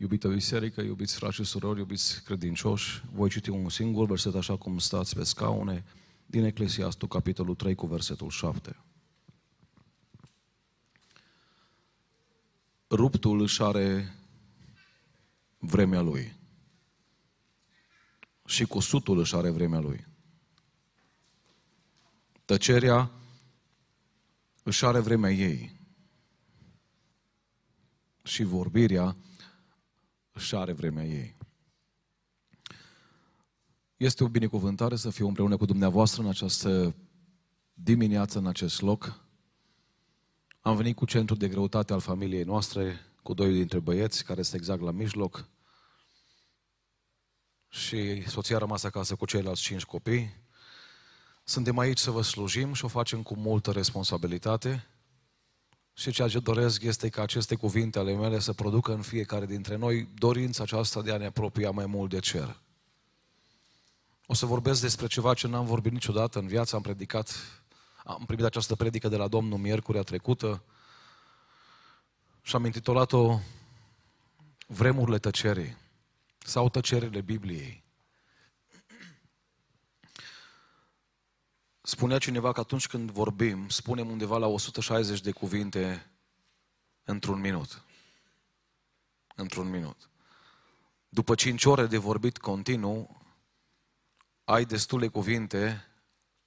Iubită biserică, iubiți frați și surori, iubiți credincioși, voi citi un singur verset așa cum stați pe scaune din Eclesiastul, capitolul 3, cu versetul 7. Ruptul își are vremea lui și cusutul își are vremea lui. Tăcerea își are vremea ei și vorbirea își are vremea ei. Este o binecuvântare să fiu împreună cu dumneavoastră în această dimineață, în acest loc. Am venit cu centrul de greutate al familiei noastre, cu doi dintre băieți, care este exact la mijloc. Și soția a rămas acasă cu ceilalți cinci copii. Suntem aici să vă slujim și o facem cu multă responsabilitate. Și ceea ce doresc este ca aceste cuvinte ale mele să producă în fiecare dintre noi dorința aceasta de a ne apropia mai mult de cer. O să vorbesc despre ceva ce n-am vorbit niciodată în viață. Am predicat, am primit această predică de la Domnul miercurea trecută și am intitulat-o Vremurile tăcerii sau tăcerile Bibliei. Spunea cineva că atunci când vorbim, spunem undeva la 160 de cuvinte într-un minut. Într-un minut. După 5 ore de vorbit continuu, ai destule cuvinte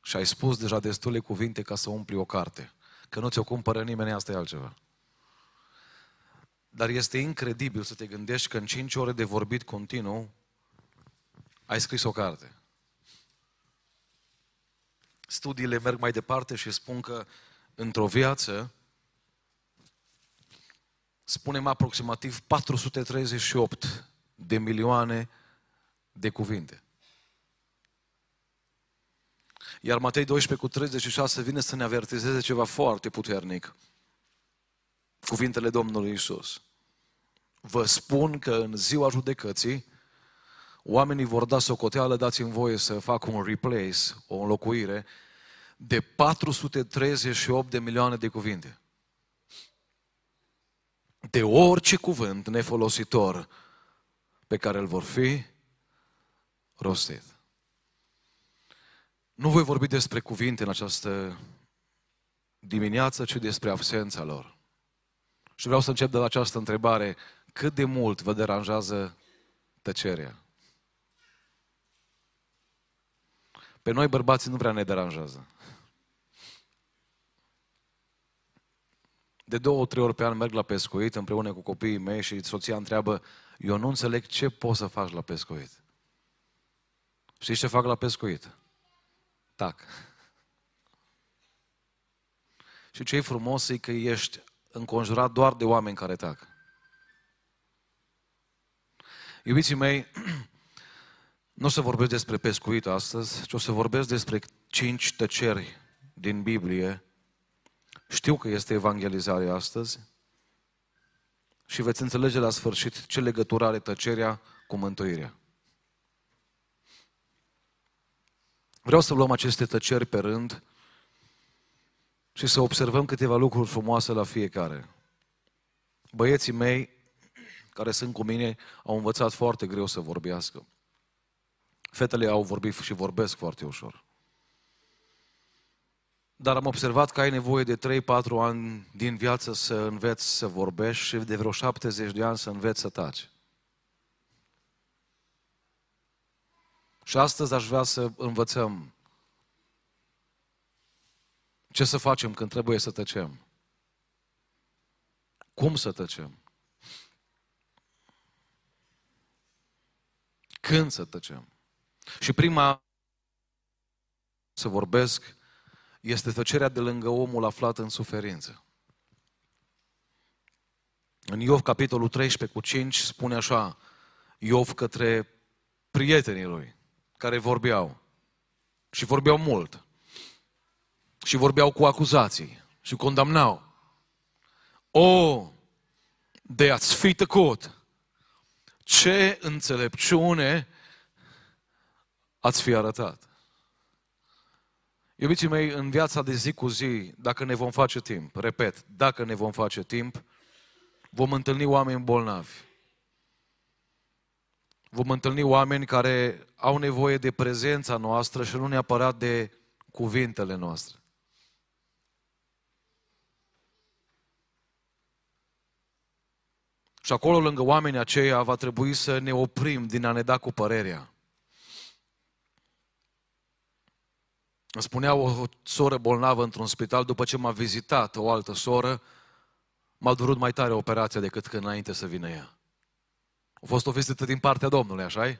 și ai spus deja destule cuvinte ca să umpli o carte. Că nu ți-o cumpără nimeni, asta e altceva. Dar este incredibil să te gândești că în 5 ore de vorbit continuu ai scris o carte. Studiile merg mai departe și spun că într-o viață spunem aproximativ 438 de milioane de cuvinte. Iar Matei 12 cu 36 vine să ne avertizeze ceva foarte puternic. Cuvintele Domnului Isus. Vă spun că în ziua judecății oamenii vor da socoteală, dați-mi voie să fac un replace, o înlocuire, de 438 de milioane de cuvinte. De orice cuvânt nefolositor pe care îl vor fi rostit. Nu voi vorbi despre cuvinte în această dimineață, ci despre absența lor. Și vreau să încep de la această întrebare. Cât de mult vă deranjează tăcerea? Pe noi bărbații nu prea ne deranjează. De două, trei ori pe an merg la pescuit împreună cu copiii mei și soția întreabă, eu nu înțeleg ce poți să faci la pescuit. Știi ce fac la pescuit? Tac. Și ce e frumos e că ești înconjurat doar de oameni care tac. Iubiții mei, nu o să vorbesc despre pescuit astăzi, ci o să vorbesc despre cinci tăceri din Biblie. Știu că este evangelizare astăzi și veți înțelege la sfârșit ce legătură are tăcerea cu mântuirea. Vreau să luăm aceste tăceri pe rând și să observăm câteva lucruri frumoase la fiecare. Băieții mei care sunt cu mine au învățat foarte greu să vorbească. Fetele au vorbit și vorbesc foarte ușor. Dar am observat că ai nevoie de 3-4 ani din viață să înveți să vorbești și de vreo 70 de ani să înveți să taci. Și astăzi aș vrea să învățăm ce să facem când trebuie să tăcem. Cum să tăcem. Când să tăcem. Și prima să vorbesc este tăcerea de lângă omul aflat în suferință. În Iov, capitolul 13 cu 5, spune așa, Iov către prietenii lui, care vorbeau. Și vorbeau mult. Și vorbeau cu acuzații. Și condamnau. O, de ați fi tăcut! Ce înțelepciune ați fi arătat! Iubiții mei, în viața de zi cu zi, dacă ne vom face timp, repet, dacă ne vom face timp, vom întâlni oameni bolnavi. vom întâlni oameni care au nevoie de prezența noastră și nu neapărat de cuvintele noastre. Și acolo, lângă oamenii aceia, va trebui să ne oprim din a ne da cu părerea. Îmi spunea o soră bolnavă într-un spital, după ce m-a vizitat o altă soră, m-a durut mai tare operația decât când înainte să vină ea. A fost o vizită din partea Domnului, așa -i?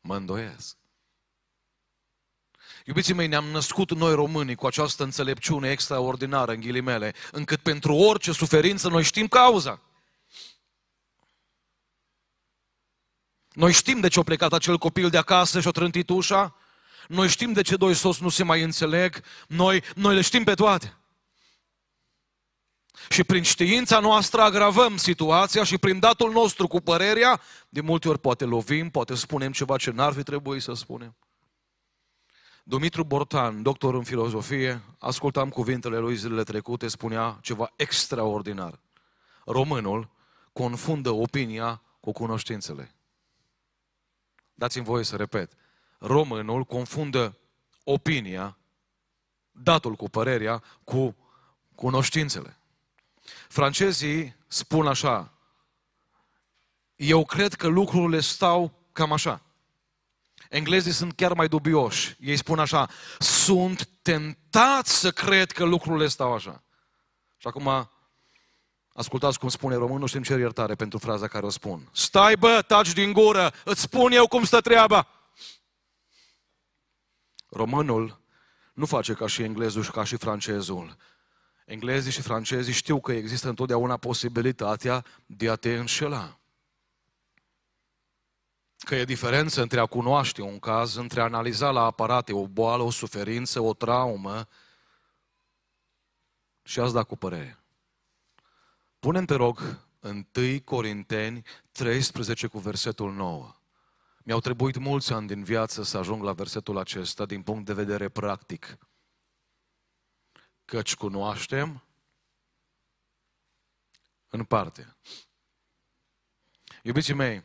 Mă îndoiesc. Iubiții mei, ne-am născut noi românii cu această înțelepciune extraordinară, în ghilimele, încât pentru orice suferință noi știm cauza. Noi știm de ce a plecat acel copil de acasă și a trântit ușa. Noi știm de ce doi soți nu se mai înțeleg. Noi, noi le știm pe toate. Și prin știința noastră agravăm situația și prin datul nostru cu părerea, de multe ori poate lovim, poate spunem ceva ce n-ar fi trebuit să spunem. Dumitru Bortan, doctor în filozofie, ascultam cuvintele lui zilele trecute, spunea ceva extraordinar. Românul confundă opinia cu cunoștințele. Dați-mi voie să repet. Românul confundă opinia, datul cu părerea, cu cunoștințele. Francezii spun așa, eu cred că lucrurile stau cam așa. Englezii sunt chiar mai dubioși. Ei spun așa, sunt tentat să cred că lucrurile stau așa. Și acum, ascultați cum spune românul și îmi cer iertare pentru fraza care o spun. Stai bă, taci din gură, îți spun eu cum stă treaba. Românul nu face ca și englezul și ca și francezul. Englezii și francezii știu că există întotdeauna posibilitatea de a te înșela. Că e diferență între a cunoaște un caz, între a analiza la aparate o boală, o suferință, o traumă și a-ți da cu părere. Pune-mi, te rog, 1 Corinteni 13 cu versetul 9. Mi-au trebuit mulți ani din viață să ajung la versetul acesta din punct de vedere practic. Căci cunoaștem în parte. Iubiții mei,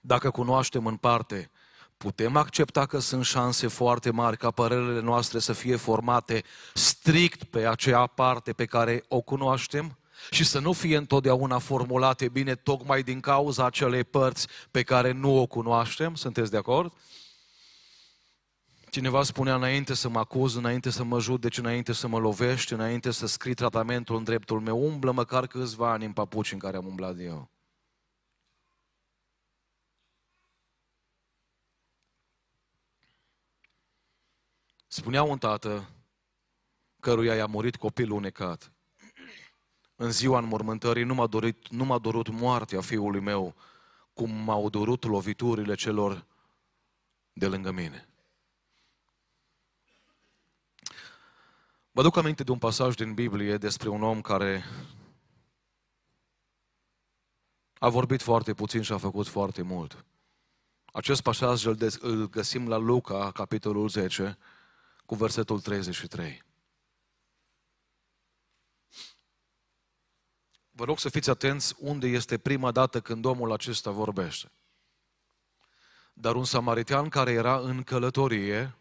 dacă cunoaștem în parte, putem accepta că sunt șanse foarte mari ca părerile noastre să fie formate strict pe acea parte pe care o cunoaștem? Și să nu fie întotdeauna formulate bine tocmai din cauza acelei părți pe care nu o cunoaștem. Sunteți de acord? Cineva spunea înainte să mă acuz, înainte să mă judeci, înainte să mă lovești, înainte să scrii tratamentul în dreptul meu, umblă măcar câțiva ani în papuci în care am umblat eu. Spunea un tată căruia i-a murit copilul unecat în ziua înmormântării nu m-a, dorit, nu m-a dorut moartea fiului meu, cum m-au dorut loviturile celor de lângă mine. Vă duc aminte de un pasaj din Biblie despre un om care a vorbit foarte puțin și a făcut foarte mult. Acest pasaj îl găsim la Luca, capitolul 10, cu versetul 33. Vă rog să fiți atenți unde este prima dată când omul acesta vorbește. Dar un samaritean care era în călătorie,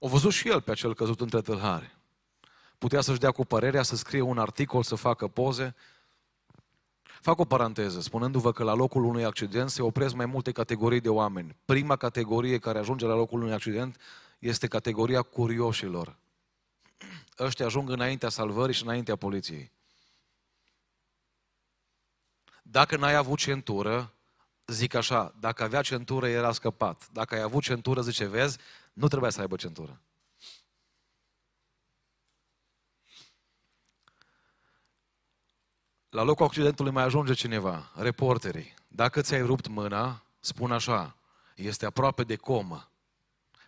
a văzut și el pe acel căzut între tâlhari. Putea să-și dea cu părerea, să scrie un articol, să facă poze. Fac o paranteză, spunându-vă că la locul unui accident se opresc mai multe categorii de oameni. Prima categorie care ajunge la locul unui accident este categoria curioșilor. Ăștia ajung înaintea salvării și înaintea poliției. Dacă n-ai avut centură, zic așa, dacă avea centură era scăpat. Dacă ai avut centură, zice, vezi, nu trebuia să aibă centură. La locul accidentului mai ajunge cineva, reporterii. Dacă ți-ai rupt mâna, spun așa, este aproape de comă.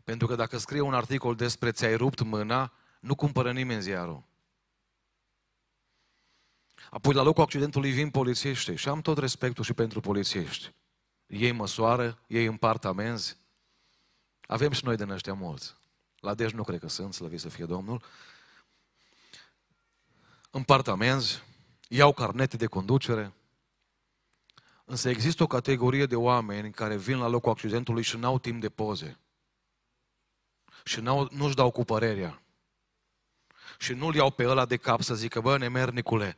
Pentru că dacă scrie un articol despre ți-ai rupt mâna, nu cumpără nimeni ziarul. Apoi la locul accidentului vin polițiști și am tot respectul și pentru polițiști. Ei măsoară, ei împart amenzi. Avem și noi din ăștia mulți. La Dej nu cred că sunt, slăvit să fie Domnul. Împart amenzi, iau carnete de conducere. Însă există o categorie de oameni care vin la locul accidentului și n-au timp de poze. Și n-au, nu-și dau cu părerea. Și nu-l iau pe ăla de cap să zică, bă, nemernicule,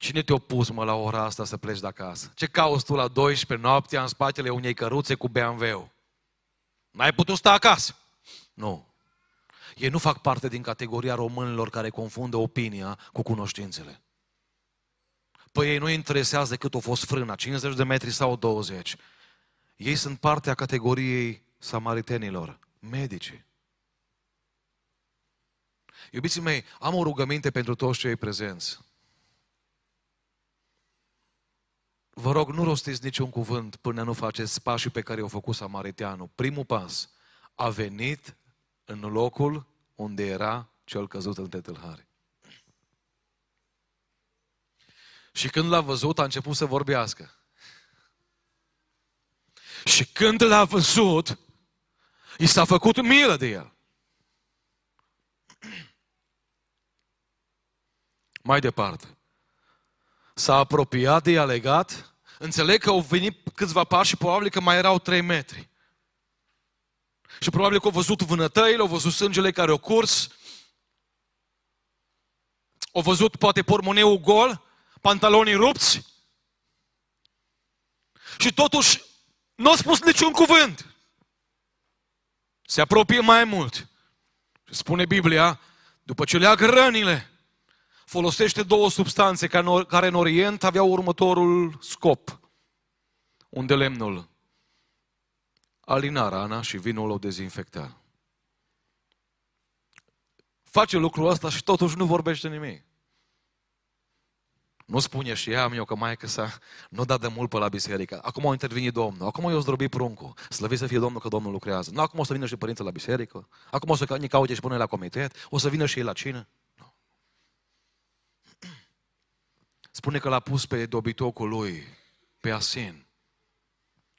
cine te-a pus mă la ora asta să pleci de acasă? Ce cauți tu la 12 noaptea în spatele unei căruțe cu BMW-ul? N-ai putut sta acasă? Nu. Ei nu fac parte din categoria românilor care confundă opinia cu cunoștințele. Păi ei nu interesează cât a fost frâna, 50 de metri sau 20. Ei sunt partea categoriei samaritenilor, medicii. Iubiții mei, am o rugăminte pentru toți cei prezenți. Vă rog, nu rostiți niciun cuvânt până nu faceți pașii pe care i-au făcut samariteanul. Primul pas, a venit în locul unde era cel căzut între tâlhari. Și când l-a văzut, a început să vorbească. Și când l-a văzut, i s-a făcut milă de el. Mai departe. S-a apropiat de ea legat. Înțeleg că au venit câțiva pași și probabil că mai erau trei metri. Și probabil că au văzut vânătăile, au văzut sângele care au curs, au văzut poate pormoneul gol, pantalonii rupți. Și totuși nu a spus niciun cuvânt. Se apropie mai mult. Și spune Biblia, după ce leagă rănile, folosește două substanțe care în Orient aveau următorul scop. Unde lemnul alina rana și vinul o dezinfecta. Face lucrul ăsta și totuși nu vorbește nimic. Nu spune și ea, eu că mai că s-a nu dat de mult pe la biserică. Acum au intervenit Domnul. Acum eu zdrobi pruncul. Slăvit să fie Domnul că Domnul lucrează. Nu, acum o să vină și părinții la biserică. Acum o să ne caute și pune la comitet. O să vină și ei la cină. Nu. Spune că l-a pus pe dobitocul lui, pe Asin.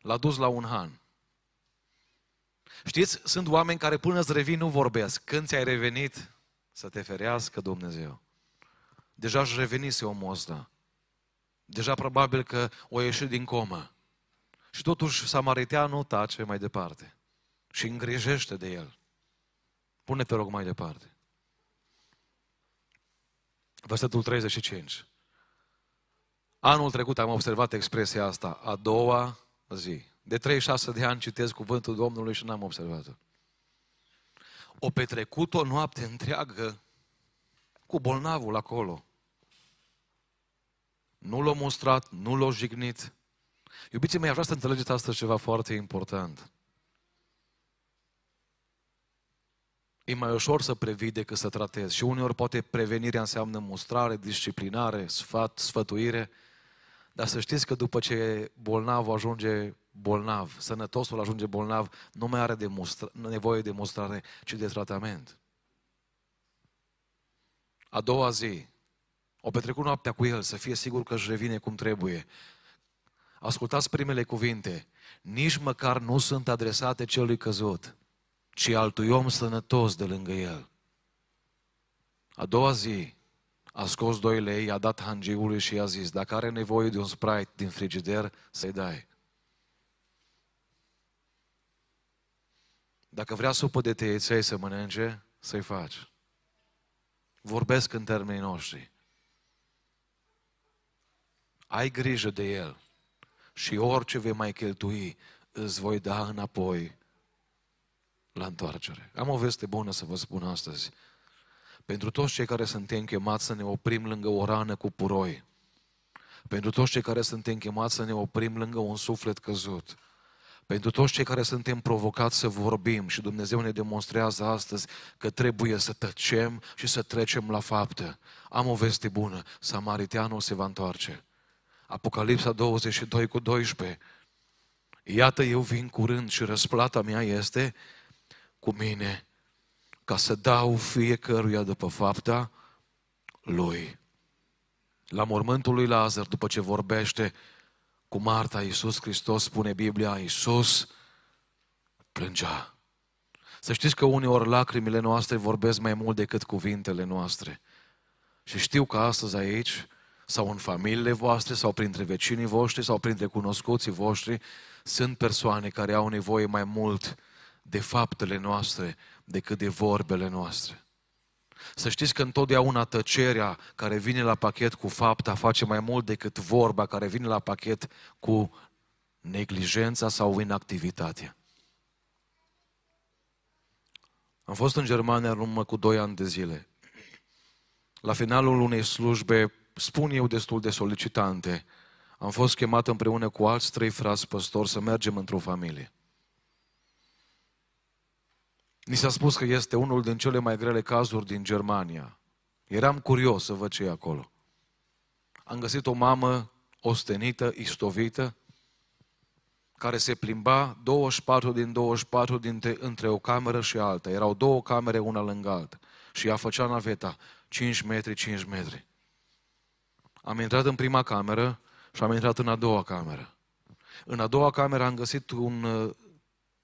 L-a dus la un han. Știți, sunt oameni care până îți revin nu vorbesc. Când ți-ai revenit, să te ferească Dumnezeu. Deja își revenise omul ăsta. Deja probabil că o ieșit din comă. Și totuși samariteanul tace mai departe. Și îngrijește de el. Pune-te rog mai departe. Versetul 35. Anul trecut am observat expresia asta, a doua zi. De 36 de ani citesc cuvântul Domnului și n-am observat-o. O petrecut o noapte întreagă cu bolnavul acolo. Nu l-a mustrat, nu l-a jignit. Iubiții mei, vreau să înțelegeți astăzi ceva foarte important. E mai ușor să previi decât să tratezi. Și uneori poate prevenirea înseamnă mustrare, disciplinare, sfat, sfătuire. Dar să știți că după ce bolnavul ajunge bolnav, sănătosul ajunge bolnav, nu mai are de mustra, nevoie de mostrare, ci de tratament. A doua zi, o petrecut noaptea cu el, să fie sigur că își revine cum trebuie. Ascultați primele cuvinte. Nici măcar nu sunt adresate celui căzut, ci altui om sănătos de lângă el. A doua zi, a scos doi lei, a dat hangiului și i-a zis, dacă are nevoie de un sprite din frigider, să-i dai. Dacă vrea supă de teiței să mănânce, să-i faci. Vorbesc în termenii noștri. Ai grijă de el și orice vei mai cheltui, îți voi da înapoi la întoarcere. Am o veste bună să vă spun astăzi. Pentru toți cei care suntem chemați să ne oprim lângă o rană cu puroi, pentru toți cei care suntem chemați să ne oprim lângă un suflet căzut, pentru toți cei care suntem provocați să vorbim și Dumnezeu ne demonstrează astăzi că trebuie să tăcem și să trecem la fapte. Am o veste bună, Samariteanul se va întoarce. Apocalipsa 22 cu 12. Iată, eu vin curând și răsplata mea este cu mine ca să dau fiecăruia după fapta lui. La mormântul lui Lazar, după ce vorbește cu Marta, Iisus Hristos, spune Biblia, Iisus plângea. Să știți că uneori lacrimile noastre vorbesc mai mult decât cuvintele noastre. Și știu că astăzi aici sau în familiile voastre, sau printre vecinii voștri, sau printre cunoscuții voștri, sunt persoane care au nevoie mai mult de faptele noastre decât de vorbele noastre. Să știți că întotdeauna tăcerea care vine la pachet cu fapta face mai mult decât vorba care vine la pachet cu neglijența sau inactivitatea. Am fost în Germania în urmă cu doi ani de zile. La finalul unei slujbe, spun eu destul de solicitante, am fost chemat împreună cu alți trei frați păstori să mergem într-o familie. Ni s-a spus că este unul din cele mai grele cazuri din Germania. Eram curios să văd ce e acolo. Am găsit o mamă ostenită, istovită, care se plimba 24 din 24 dintre, între o cameră și alta. Erau două camere una lângă alta. Și ea făcea naveta, 5 metri, 5 metri. Am intrat în prima cameră și am intrat în a doua cameră. În a doua cameră am găsit un uh,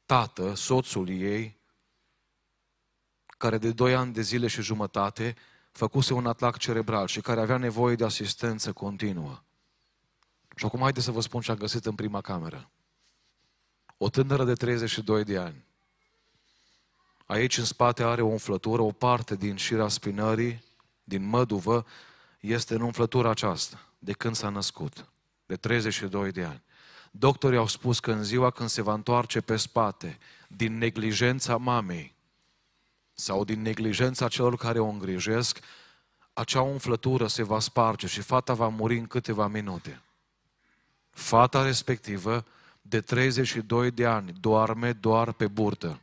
tată, soțul ei, care de 2 ani de zile și jumătate făcuse un atac cerebral și care avea nevoie de asistență continuă. Și acum haideți să vă spun ce am găsit în prima cameră. O tânără de 32 de ani. Aici în spate are o umflătură, o parte din șira spinării, din măduvă, este în umflătura aceasta, de când s-a născut, de 32 de ani. Doctorii au spus că în ziua când se va întoarce pe spate, din neglijența mamei sau din neglijența celor care o îngrijesc, acea umflătură se va sparge și fata va muri în câteva minute. Fata respectivă de 32 de ani doarme doar pe burtă.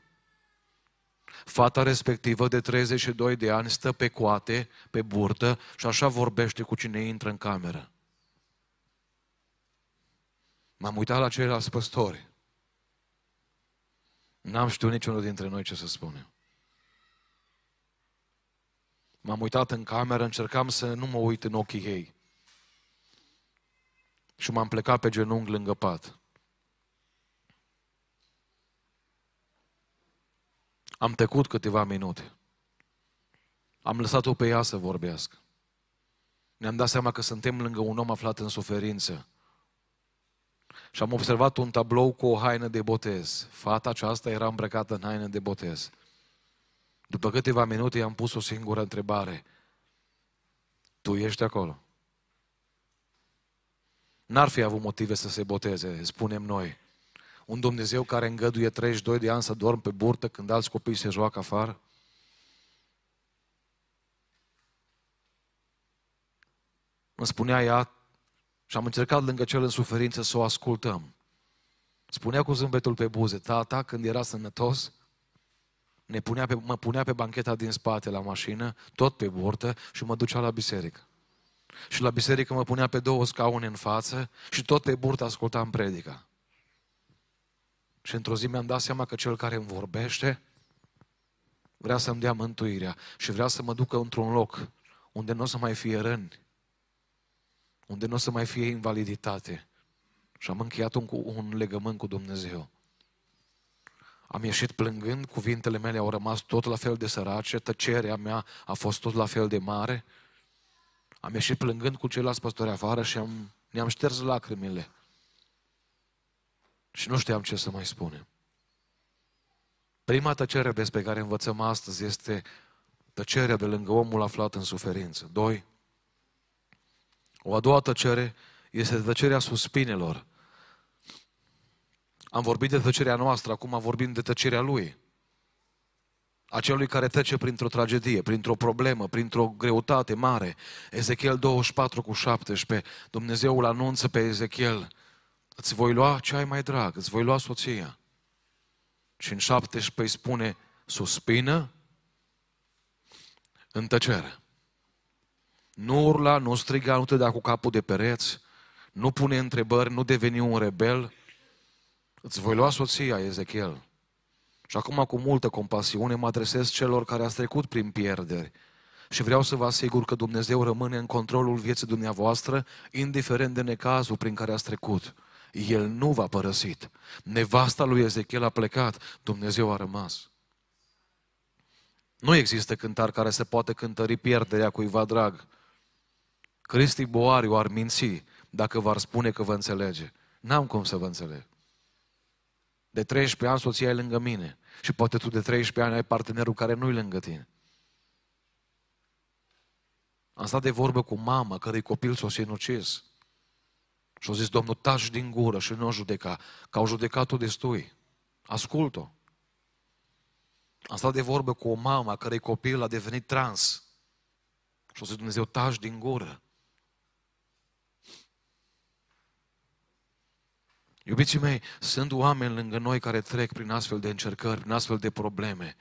Fata respectivă de 32 de ani stă pe coate, pe burtă și așa vorbește cu cine intră în cameră. M-am uitat la ceilalți păstori. N-am știut niciunul dintre noi ce să spunem. M-am uitat în cameră, încercam să nu mă uit în ochii ei. Și m-am plecat pe genunchi lângă pat. Am tăcut câteva minute. Am lăsat-o pe ea să vorbească. Ne-am dat seama că suntem lângă un om aflat în suferință. Și am observat un tablou cu o haină de botez. Fata aceasta era îmbrăcată în haină de botez. După câteva minute i-am pus o singură întrebare. Tu ești acolo? N-ar fi avut motive să se boteze, spunem noi. Un Dumnezeu care îngăduie 32 de ani să dorm pe burtă când alți copii se joacă afară? Îmi spunea ea și am încercat lângă cel în suferință să o ascultăm. Spunea cu zâmbetul pe buze, tata, când era sănătos, ne punea pe, mă punea pe bancheta din spate la mașină, tot pe burtă și mă ducea la biserică. Și la biserică mă punea pe două scaune în față și tot pe burtă ascultam predica. Și într-o zi mi-am dat seama că cel care îmi vorbește vrea să-mi dea mântuirea și vrea să mă ducă într-un loc unde nu o să mai fie răni, unde nu o să mai fie invaliditate. Și am încheiat un, un legământ cu Dumnezeu. Am ieșit plângând, cuvintele mele au rămas tot la fel de sărace, tăcerea mea a fost tot la fel de mare. Am ieșit plângând cu ceilalți păstori afară și am, ne-am șters lacrimile. Și nu știam ce să mai spunem. Prima tăcere despre care învățăm astăzi este tăcerea de lângă omul aflat în suferință. Doi, o a doua tăcere este tăcerea suspinelor. Am vorbit de tăcerea noastră, acum vorbim de tăcerea lui. Acelui care trece printr-o tragedie, printr-o problemă, printr-o greutate mare. Ezechiel 24 cu 17, Dumnezeu anunță pe Ezechiel, îți voi lua ce ai mai drag, îți voi lua soția. Și în 17 îi spune, suspină în tăcere. Nu urla, nu striga, nu te da cu capul de pereți, nu pune întrebări, nu deveni un rebel. Îți voi lua soția, Ezechiel. Și acum, cu multă compasiune, mă adresez celor care ați trecut prin pierderi. Și vreau să vă asigur că Dumnezeu rămâne în controlul vieții dumneavoastră, indiferent de necazul prin care ați trecut. El nu v-a părăsit. Nevasta lui Ezechiel a plecat, Dumnezeu a rămas. Nu există cântar care se poate cântări pierderea cuiva drag. Cristi Boariu ar minți dacă v-ar spune că vă înțelege. N-am cum să vă înțeleg. De 13 ani soția e lângă mine. Și poate tu de 13 ani ai partenerul care nu-i lângă tine. Am stat de vorbă cu mama, cărei copil s-o sinucis. Și au zis, Domnul, taci din gură și nu o judeca, că au judecat-o destui. Ascult-o. Am stat de vorbă cu o mamă cărei copil a devenit trans. Și au zis, Dumnezeu, taci din gură. Iubiții mei, sunt oameni lângă noi care trec prin astfel de încercări, prin astfel de probleme.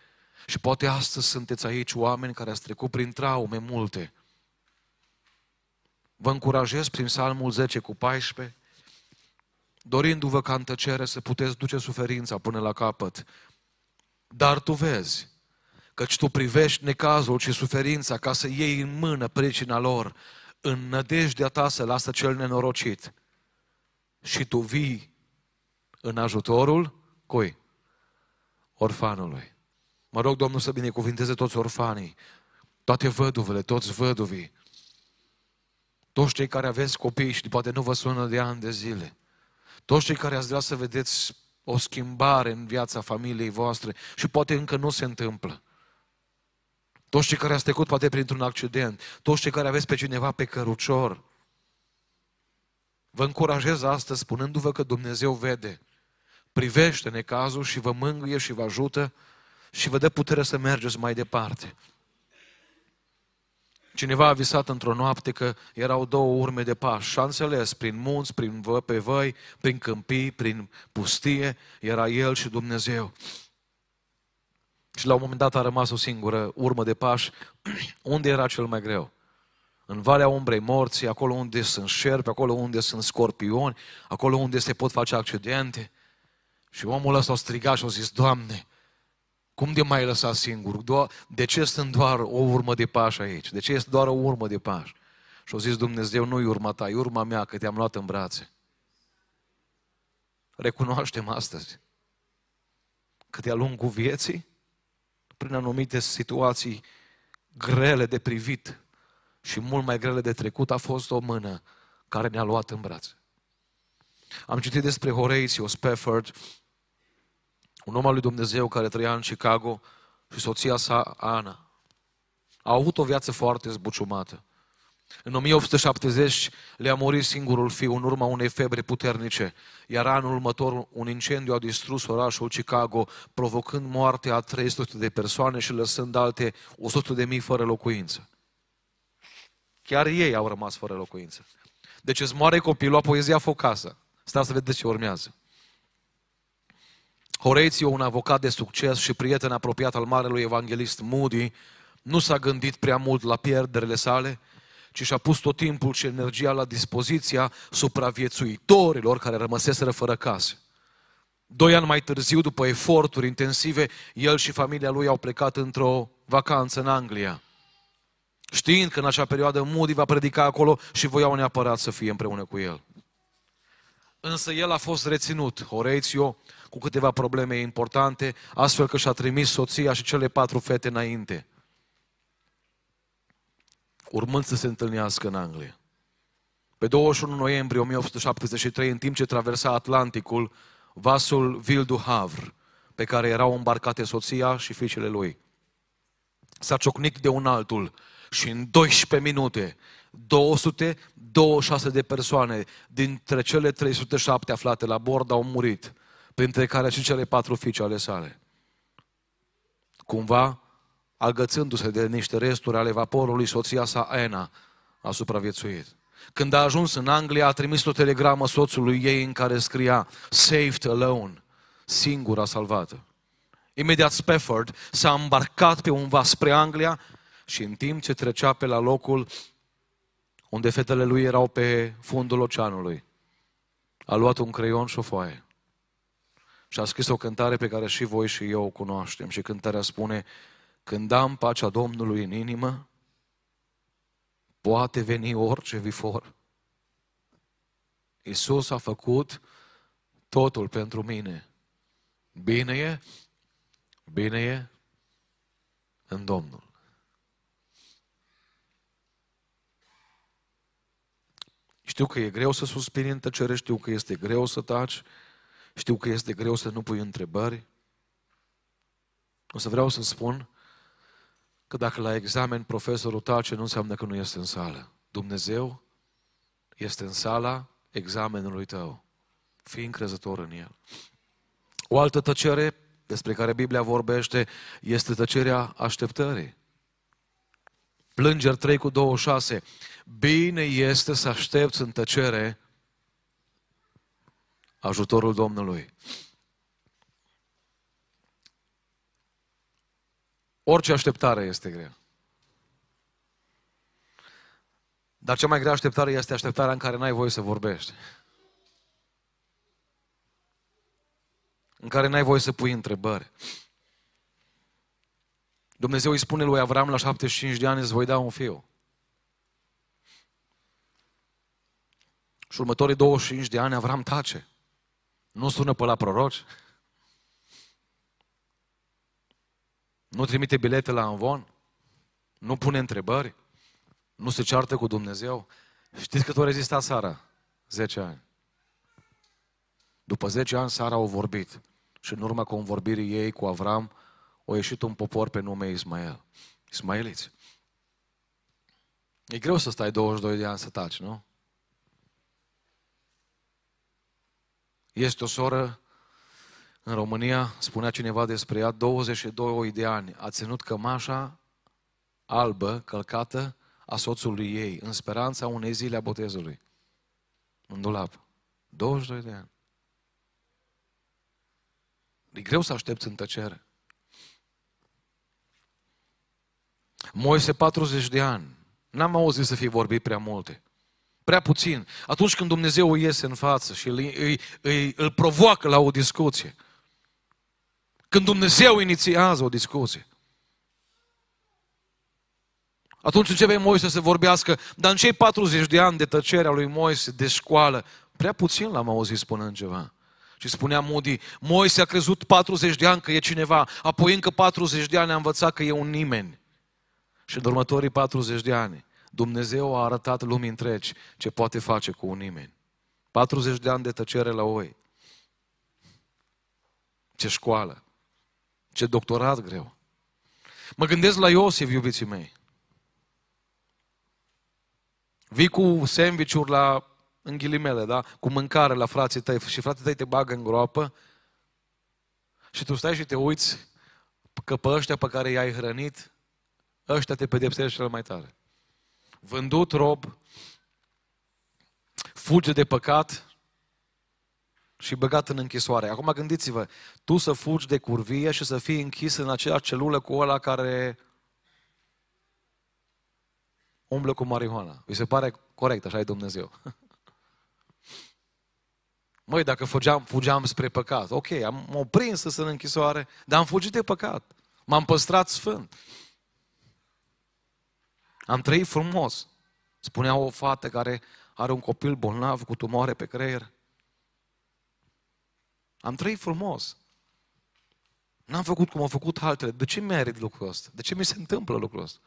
Și poate astăzi sunteți aici oameni care ați trecut prin traume multe. Vă încurajez prin Psalmul 10 cu 14, dorindu-vă ca în tăcere să puteți duce suferința până la capăt. Dar tu vezi, căci tu privești necazul și suferința ca să iei în mână pricina lor, în nădejdea ta să lasă cel nenorocit. Și tu vii în ajutorul cui? Orfanului. Mă rog Domnul să binecuvinteze toți orfanii, toate văduvele, toți văduvii, toți cei care aveți copii și poate nu vă sună de ani de zile, toți cei care ați vrea să vedeți o schimbare în viața familiei voastre și poate încă nu se întâmplă. Toți cei care ați trecut poate printr-un accident, toți cei care aveți pe cineva pe cărucior, vă încurajez astăzi spunându-vă că Dumnezeu vede privește necazul și vă mângâie și vă ajută și vă dă putere să mergeți mai departe. Cineva a visat într-o noapte că erau două urme de pași și a înțeles, prin munți, prin vă, pe văi, prin câmpii, prin pustie, era el și Dumnezeu. Și la un moment dat a rămas o singură urmă de pași. Unde era cel mai greu? În Valea Umbrei Morții, acolo unde sunt șerpi, acolo unde sunt scorpioni, acolo unde se pot face accidente. Și omul ăsta a strigat și a zis, Doamne, cum de mai lăsat singur? De ce sunt doar o urmă de pași aici? De ce este doar o urmă de pași? Și a zis Dumnezeu, nu-i urma ta, e urma mea, că te-am luat în brațe. Recunoaștem astăzi că de-a lungul vieții, prin anumite situații grele de privit și mult mai grele de trecut, a fost o mână care ne-a luat în brațe. Am citit despre Horatio Spafford, un om al lui Dumnezeu care trăia în Chicago și soția sa, Ana. Au avut o viață foarte zbuciumată. În 1870 le-a murit singurul fiu în urma unei febre puternice, iar anul următor un incendiu a distrus orașul Chicago, provocând moartea a 300 de persoane și lăsând alte 100 de mii fără locuință. Chiar ei au rămas fără locuință. Deci îți moare copilul, apoi îți ia focasă. Stați să vedeți ce urmează. Horatio, un avocat de succes și prieten apropiat al marelui evanghelist Moody, nu s-a gândit prea mult la pierderile sale, ci și-a pus tot timpul și energia la dispoziția supraviețuitorilor care rămăseseră fără case. Doi ani mai târziu, după eforturi intensive, el și familia lui au plecat într-o vacanță în Anglia. Știind că în acea perioadă Moody va predica acolo și voiau neapărat să fie împreună cu el. Însă el a fost reținut, Horatio, cu câteva probleme importante, astfel că și-a trimis soția și cele patru fete înainte, urmând să se întâlnească în Anglia. Pe 21 noiembrie 1873, în timp ce traversa Atlanticul, vasul Ville du Havre, pe care erau îmbarcate soția și fiicele lui, s-a ciocnit de un altul și în 12 minute 226 de persoane dintre cele 307 aflate la bord au murit, printre care și cele patru fiice ale sale. Cumva, agățându-se de niște resturi ale vaporului, soția sa, Ena, a supraviețuit. Când a ajuns în Anglia, a trimis o telegramă soțului ei în care scria Saved alone, singura salvată. Imediat Spafford s-a îmbarcat pe un vas spre Anglia și în timp ce trecea pe la locul unde fetele lui erau pe fundul oceanului, a luat un creion și o foaie și a scris o cântare pe care și voi și eu o cunoaștem. Și cântarea spune, când am pacea Domnului în inimă, poate veni orice vifor. Isus a făcut totul pentru mine. Bine e, bine e în Domnul. Știu că e greu să suspini în tăcere, știu că este greu să taci, știu că este greu să nu pui întrebări. O să vreau să spun că dacă la examen profesorul tace, nu înseamnă că nu este în sală. Dumnezeu este în sala examenului tău. Fii încrezător în el. O altă tăcere despre care Biblia vorbește este tăcerea așteptării. Plângeri 3 cu 26. Bine este să aștepți în tăcere ajutorul Domnului. Orice așteptare este grea. Dar cea mai grea așteptare este așteptarea în care n-ai voie să vorbești. În care n-ai voie să pui întrebări. Dumnezeu îi spune lui Avram la 75 de ani, îți voi da un fiu. Și următorii 25 de ani Avram tace. Nu sună pe la proroci. Nu trimite bilete la învon. Nu pune întrebări. Nu se ceartă cu Dumnezeu. Știți cât o rezista Sara? 10 ani. După 10 ani Sara au vorbit. Și în urma convorbirii ei cu Avram, a ieșit un popor pe nume Ismael. Ismaeliți. E greu să stai 22 de ani să taci, nu? Este o soră în România, spunea cineva despre ea, 22 de ani a ținut cămașa albă, călcată, a soțului ei, în speranța unei zile a botezului. În dulap. 22 de ani. E greu să aștepți în tăcere. Moise 40 de ani. N-am auzit să fie vorbit prea multe. Prea puțin. Atunci când Dumnezeu iese în față și îl, îi, îi, îl provoacă la o discuție. Când Dumnezeu inițiază o discuție. Atunci începe Moise să vorbească, dar în cei 40 de ani de tăcere a lui Moise, de școală, prea puțin l-am auzit spunând ceva. Și spunea Moody, Moise a crezut 40 de ani că e cineva, apoi încă 40 de ani a învățat că e un nimeni. Și în următorii 40 de ani, Dumnezeu a arătat lumii întregi ce poate face cu un nimeni. 40 de ani de tăcere la oi. Ce școală. Ce doctorat greu. Mă gândesc la Iosif, iubiții mei. Vii cu sandwich la, în ghilimele, da? Cu mâncare la frații tăi și fratele tăi te bagă în groapă și tu stai și te uiți că pe ăștia pe care i-ai hrănit, ăștia te pedepsește cel mai tare. Vândut rob, fuge de păcat și băgat în închisoare. Acum gândiți-vă, tu să fugi de curvie și să fii închis în aceeași celulă cu ăla care umblă cu marihuana. Vi se pare corect, așa e Dumnezeu. Măi, dacă fugeam, fugeam spre păcat, ok, am m prins să sunt în închisoare, dar am fugit de păcat. M-am păstrat sfânt. Am trăit frumos. Spunea o fată care are un copil bolnav cu tumoare pe creier. Am trăit frumos. N-am făcut cum au făcut altele. De ce merit lucrul ăsta? De ce mi se întâmplă lucrul ăsta?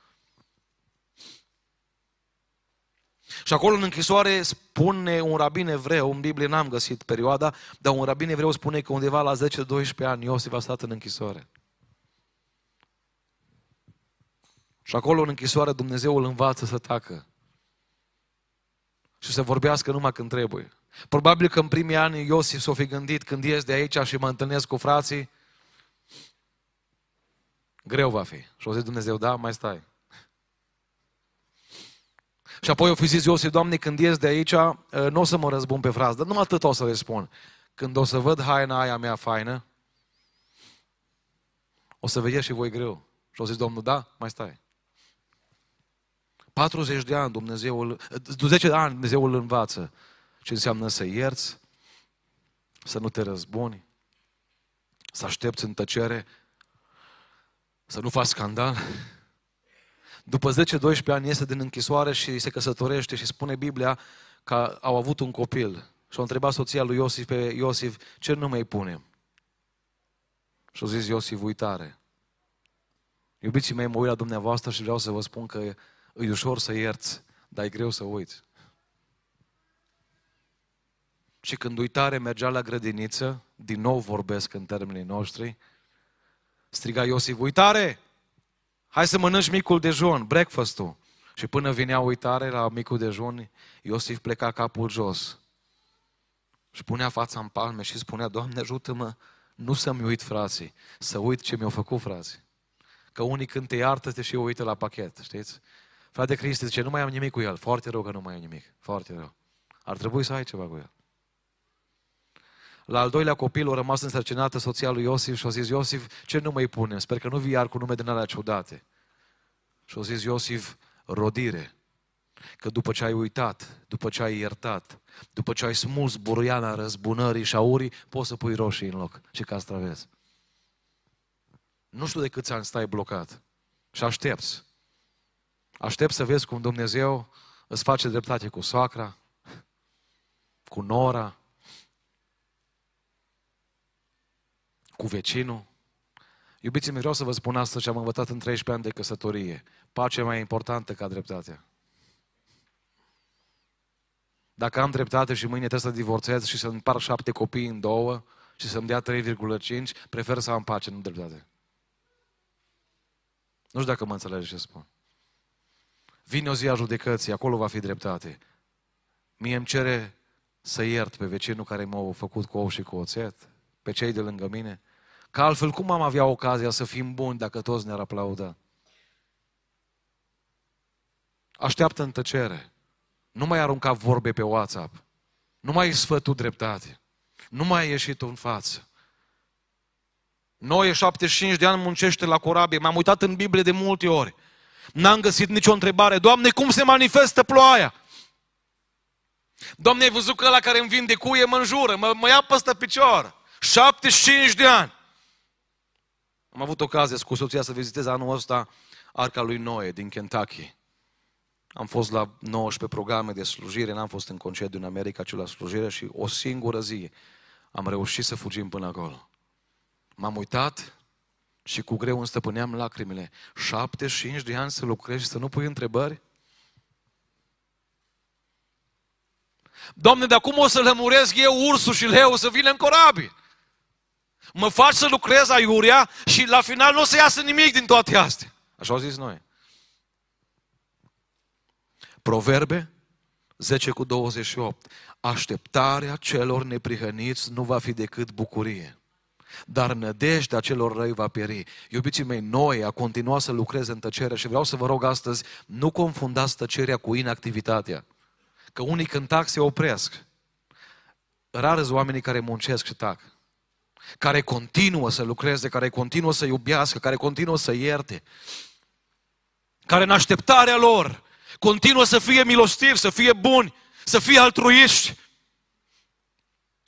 Și acolo în închisoare spune un rabin evreu, în Biblie n-am găsit perioada, dar un rabin evreu spune că undeva la 10-12 ani Iosif a stat în închisoare. Și acolo în închisoare Dumnezeu îl învață să tacă. Și să vorbească numai când trebuie. Probabil că în primii ani Iosif s-o fi gândit când ies de aici și mă întâlnesc cu frații, greu va fi. Și o zis Dumnezeu, da, mai stai. Și apoi o fi zis Iosif, Doamne, când ies de aici, ă, nu o să mă răzbun pe frază, dar numai atât o să le spun. Când o să văd haina aia mea faină, o să vedeți și voi greu. Și o zis Domnul, da, mai stai. 40 de ani Dumnezeu îl, 10 de ani Dumnezeu îl învață ce înseamnă să ierți, să nu te răzbuni, să aștepți în tăcere, să nu faci scandal. După 10-12 ani iese din închisoare și se căsătorește și spune Biblia că au avut un copil. Și-a întrebat soția lui Iosif pe Iosif, ce nume îi punem? Și-a zis Iosif, uitare. Iubiții mei, mă uit la dumneavoastră și vreau să vă spun că e ușor să ierți, dar e greu să uiți. Și când uitare mergea la grădiniță, din nou vorbesc în termenii noștri, striga Iosif, uitare! Hai să mănânci micul dejun, breakfast-ul. Și până vinea uitare la micul dejun, Iosif pleca capul jos. Și punea fața în palme și spunea, Doamne ajută-mă, nu să-mi uit frații, să uit ce mi-au făcut frații. Că unii când te iartă, te și uită la pachet, știți? Frate Cristi zice, nu mai am nimic cu el. Foarte rău că nu mai am nimic. Foarte rău. Ar trebui să ai ceva cu el. La al doilea copil a rămas însărcinată soția lui Iosif și a zis, Iosif, ce nume îi punem? Sper că nu vii iar cu nume din alea ciudate. Și a zis Iosif, rodire. Că după ce ai uitat, după ce ai iertat, după ce ai smuls buruiana răzbunării și aurii, poți să pui roșii în loc și castravezi. Nu știu de câți ani stai blocat și aștepți. Aștept să vezi cum Dumnezeu îți face dreptate cu soacra, cu nora, cu vecinul. Iubiții-mi, vreau să vă spun asta ce am învățat în 13 ani de căsătorie. Pacea mai importantă ca dreptatea. Dacă am dreptate și mâine trebuie să divorțez și să împar șapte copii în două și să-mi dea 3,5, prefer să am pace, nu dreptate. Nu știu dacă mă înțelegi ce spun. Vine o zi a judecății, acolo va fi dreptate. Mie îmi cere să iert pe vecinul care m-a făcut cu ou și cu oțet, pe cei de lângă mine, că altfel cum am avea ocazia să fim buni dacă toți ne-ar aplauda? Așteaptă în tăcere. Nu mai arunca vorbe pe WhatsApp. Nu mai sfătul dreptate. Nu mai ai ieșit în față. Noi, 75 de ani, muncește la corabie. M-am uitat în Biblie de multe ori. N-am găsit nicio întrebare. Doamne, cum se manifestă ploaia? Doamne, ai văzut că la care îmi vinde cuie mă înjură, mă, mă ia păstă picior. 75 de ani. Am avut ocazia cu soția să vizitez anul ăsta Arca lui Noe din Kentucky. Am fost la 19 programe de slujire, n-am fost în concediu în America, ci la slujire și o singură zi am reușit să fugim până acolo. M-am uitat și cu greu îmi stăpâneam lacrimile. 75 de ani să lucrezi și să nu pui întrebări? Doamne, de acum o să lămuresc eu ursul și leu să vină în corabil. Mă faci să lucrez aiurea și la final nu o să iasă nimic din toate astea. Așa au zis noi. Proverbe 10 cu 28. Așteptarea celor neprihăniți nu va fi decât bucurie dar nădejdea celor răi va pieri. Iubiții mei, noi a continuat să lucreze în tăcere și vreau să vă rog astăzi, nu confundați tăcerea cu inactivitatea. Că unii când tac se opresc. Rar sunt oamenii care muncesc și tac. Care continuă să lucreze, care continuă să iubească, care continuă să ierte. Care în așteptarea lor continuă să fie milostivi, să fie buni, să fie altruiști.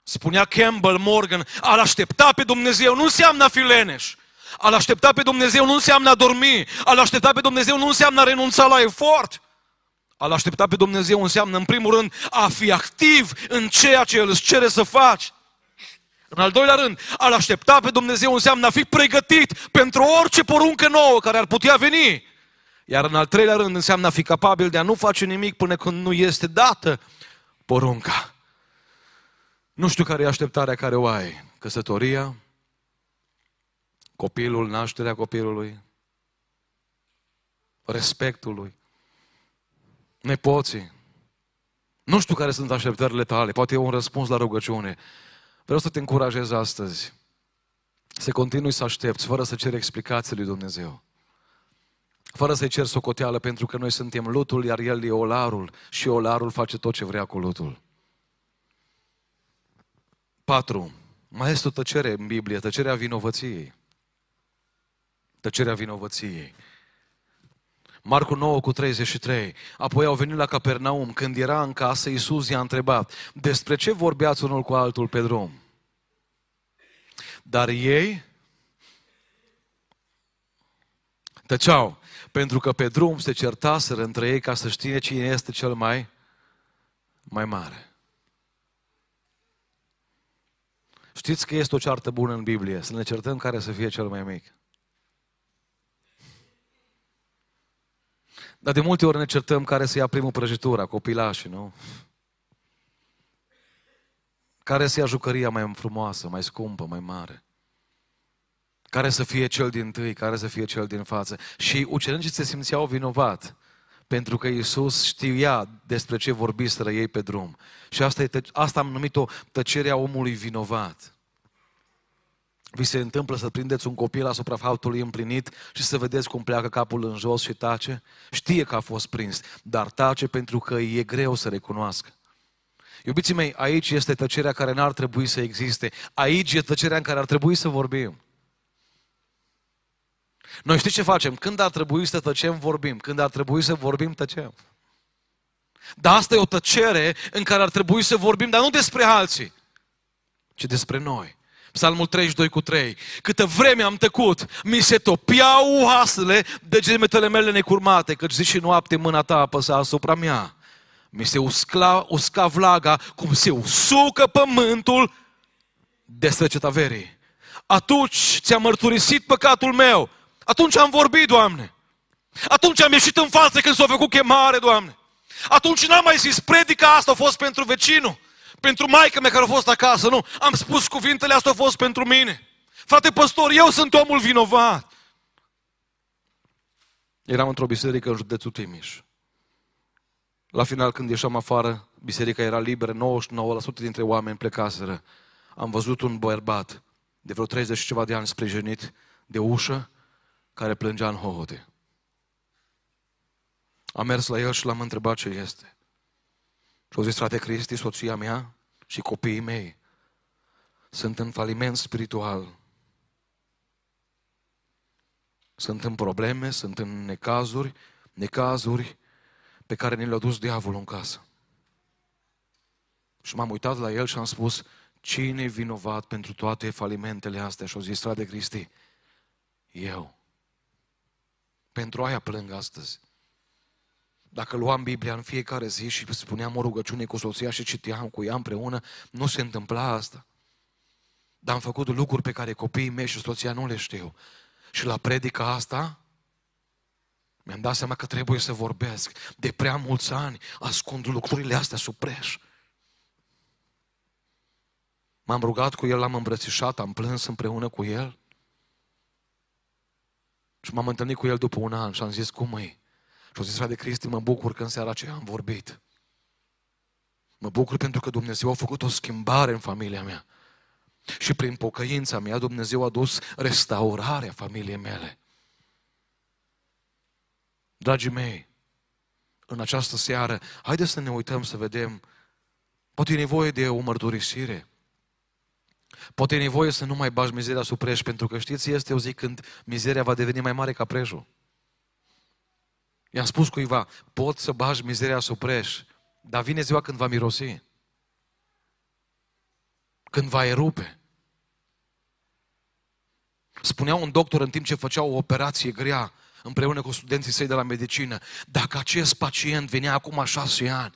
Spunea Campbell Morgan, a-L aștepta pe Dumnezeu nu înseamnă a fi leneș. A-L aștepta pe Dumnezeu nu înseamnă a dormi. A-L aștepta pe Dumnezeu nu înseamnă a renunța la efort. A-L aștepta pe Dumnezeu înseamnă, în primul rând, a fi activ în ceea ce El îți cere să faci. În al doilea rând, a-L aștepta pe Dumnezeu înseamnă a fi pregătit pentru orice poruncă nouă care ar putea veni. Iar în al treilea rând înseamnă a fi capabil de a nu face nimic până când nu este dată porunca. Nu știu care e așteptarea care o ai. Căsătoria, copilul, nașterea copilului, respectul lui, nepoții. Nu știu care sunt așteptările tale, poate e un răspuns la rugăciune. Vreau să te încurajez astăzi să continui să aștepți fără să ceri explicații lui Dumnezeu. Fără să-i cer socoteală, pentru că noi suntem lutul, iar El e olarul și olarul face tot ce vrea cu lutul. 4. Mai este o tăcere în Biblie, tăcerea vinovăției. Tăcerea vinovăției. Marcu 9 cu 33. Apoi au venit la Capernaum. Când era în casă, Iisus i-a întrebat, despre ce vorbeați unul cu altul pe drum? Dar ei tăceau, pentru că pe drum se certaseră între ei ca să știe cine este cel mai, mai mare. Știți că este o ceartă bună în Biblie, să ne certăm care să fie cel mai mic. Dar de multe ori ne certăm care să ia primul prăjitura, copilașii, nu? Care să ia jucăria mai frumoasă, mai scumpă, mai mare? Care să fie cel din tâi, care să fie cel din față? Și ucenicii se simțeau vinovat pentru că Iisus știa despre ce vorbiseră ei pe drum. Și asta, e, asta am numit-o tăcerea omului vinovat. Vi se întâmplă să prindeți un copil asupra faptului împlinit și să vedeți cum pleacă capul în jos și tace? Știe că a fost prins, dar tace pentru că e greu să recunoască. Iubiții mei, aici este tăcerea care n-ar trebui să existe. Aici e tăcerea în care ar trebui să vorbim. Noi știți ce facem? Când ar trebui să tăcem, vorbim. Când ar trebui să vorbim, tăcem. Dar asta e o tăcere în care ar trebui să vorbim, dar nu despre alții, ci despre noi. Psalmul 32 cu 3. Câtă vreme am tăcut, mi se topiau oasele de gemetele mele necurmate, căci zi și noapte mâna ta apăsa asupra mea. Mi se usca, usca vlaga cum se usucă pământul de săceta verii. Atunci ți-am mărturisit păcatul meu. Atunci am vorbit, Doamne. Atunci am ieșit în față când s-a făcut chemare, Doamne. Atunci n-am mai zis, predica asta a fost pentru vecinul, pentru maica mea care a fost acasă, nu. Am spus cuvintele astea au fost pentru mine. Frate păstor, eu sunt omul vinovat. Eram într-o biserică în județul Timiș. La final, când ieșeam afară, biserica era liberă, 99% dintre oameni plecaseră. Am văzut un bărbat de vreo 30 și ceva de ani sprijinit de ușă, care plângea în hohote. Am mers la el și l-am întrebat ce este. Și au zis, frate Cristi, soția mea și copiii mei sunt în faliment spiritual. Sunt în probleme, sunt în necazuri, necazuri pe care ne le-a dus diavolul în casă. Și m-am uitat la el și am spus, cine e vinovat pentru toate falimentele astea? Și au zis, frate Cristi, eu. Pentru aia plâng astăzi. Dacă luam Biblia în fiecare zi și spuneam o rugăciune cu soția și citeam cu ea împreună, nu se întâmpla asta. Dar am făcut lucruri pe care copiii mei și soția nu le știu. Și la predica asta, mi-am dat seama că trebuie să vorbesc. De prea mulți ani ascund lucrurile astea sub preș. M-am rugat cu el, l-am îmbrățișat, am plâns împreună cu el. Și m-am întâlnit cu el după un an și am zis, cum e? Și au zis, frate Cristi, mă bucur că în seara aceea am vorbit. Mă bucur pentru că Dumnezeu a făcut o schimbare în familia mea. Și prin pocăința mea Dumnezeu a dus restaurarea familiei mele. Dragii mei, în această seară, haideți să ne uităm să vedem, poate e nevoie de o mărturisire. Poate e nevoie să nu mai bagi mizeria sub preș, pentru că știți, este o zi când mizeria va deveni mai mare ca preșul. I-am spus cuiva, pot să bagi mizeria sub preș, dar vine ziua când va mirosi. Când va erupe. Spunea un doctor în timp ce făcea o operație grea împreună cu studenții săi de la medicină, dacă acest pacient venea acum șase ani,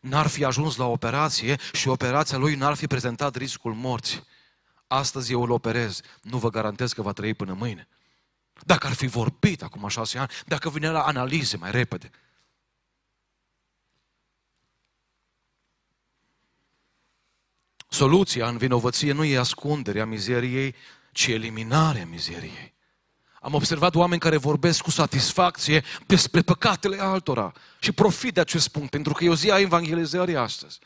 n-ar fi ajuns la operație și operația lui n-ar fi prezentat riscul morții. Astăzi eu îl operez, nu vă garantez că va trăi până mâine. Dacă ar fi vorbit acum șase ani, dacă vine la analize mai repede. Soluția în vinovăție nu e ascunderea mizeriei, ci eliminarea mizeriei. Am observat oameni care vorbesc cu satisfacție despre păcatele altora și profit de acest punct, pentru că e o zi a evangelizării astăzi.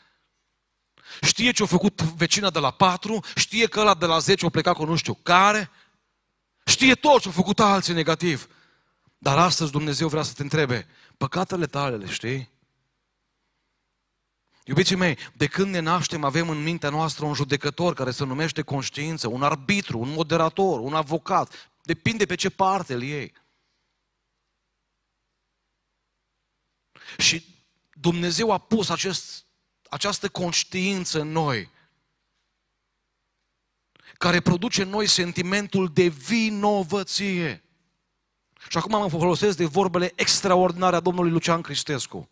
Știe ce a făcut vecina de la patru, știe că ăla de la 10 a plecat cu nu știu care, știe tot ce a făcut alții negativ. Dar astăzi Dumnezeu vrea să te întrebe, păcatele tale le știi? Iubiții mei, de când ne naștem avem în mintea noastră un judecător care se numește conștiință, un arbitru, un moderator, un avocat, depinde pe ce parte îl iei. Și Dumnezeu a pus acest această conștiință în noi, care produce în noi sentimentul de vinovăție. Și acum mă folosesc de vorbele extraordinare a domnului Lucian Cristescu.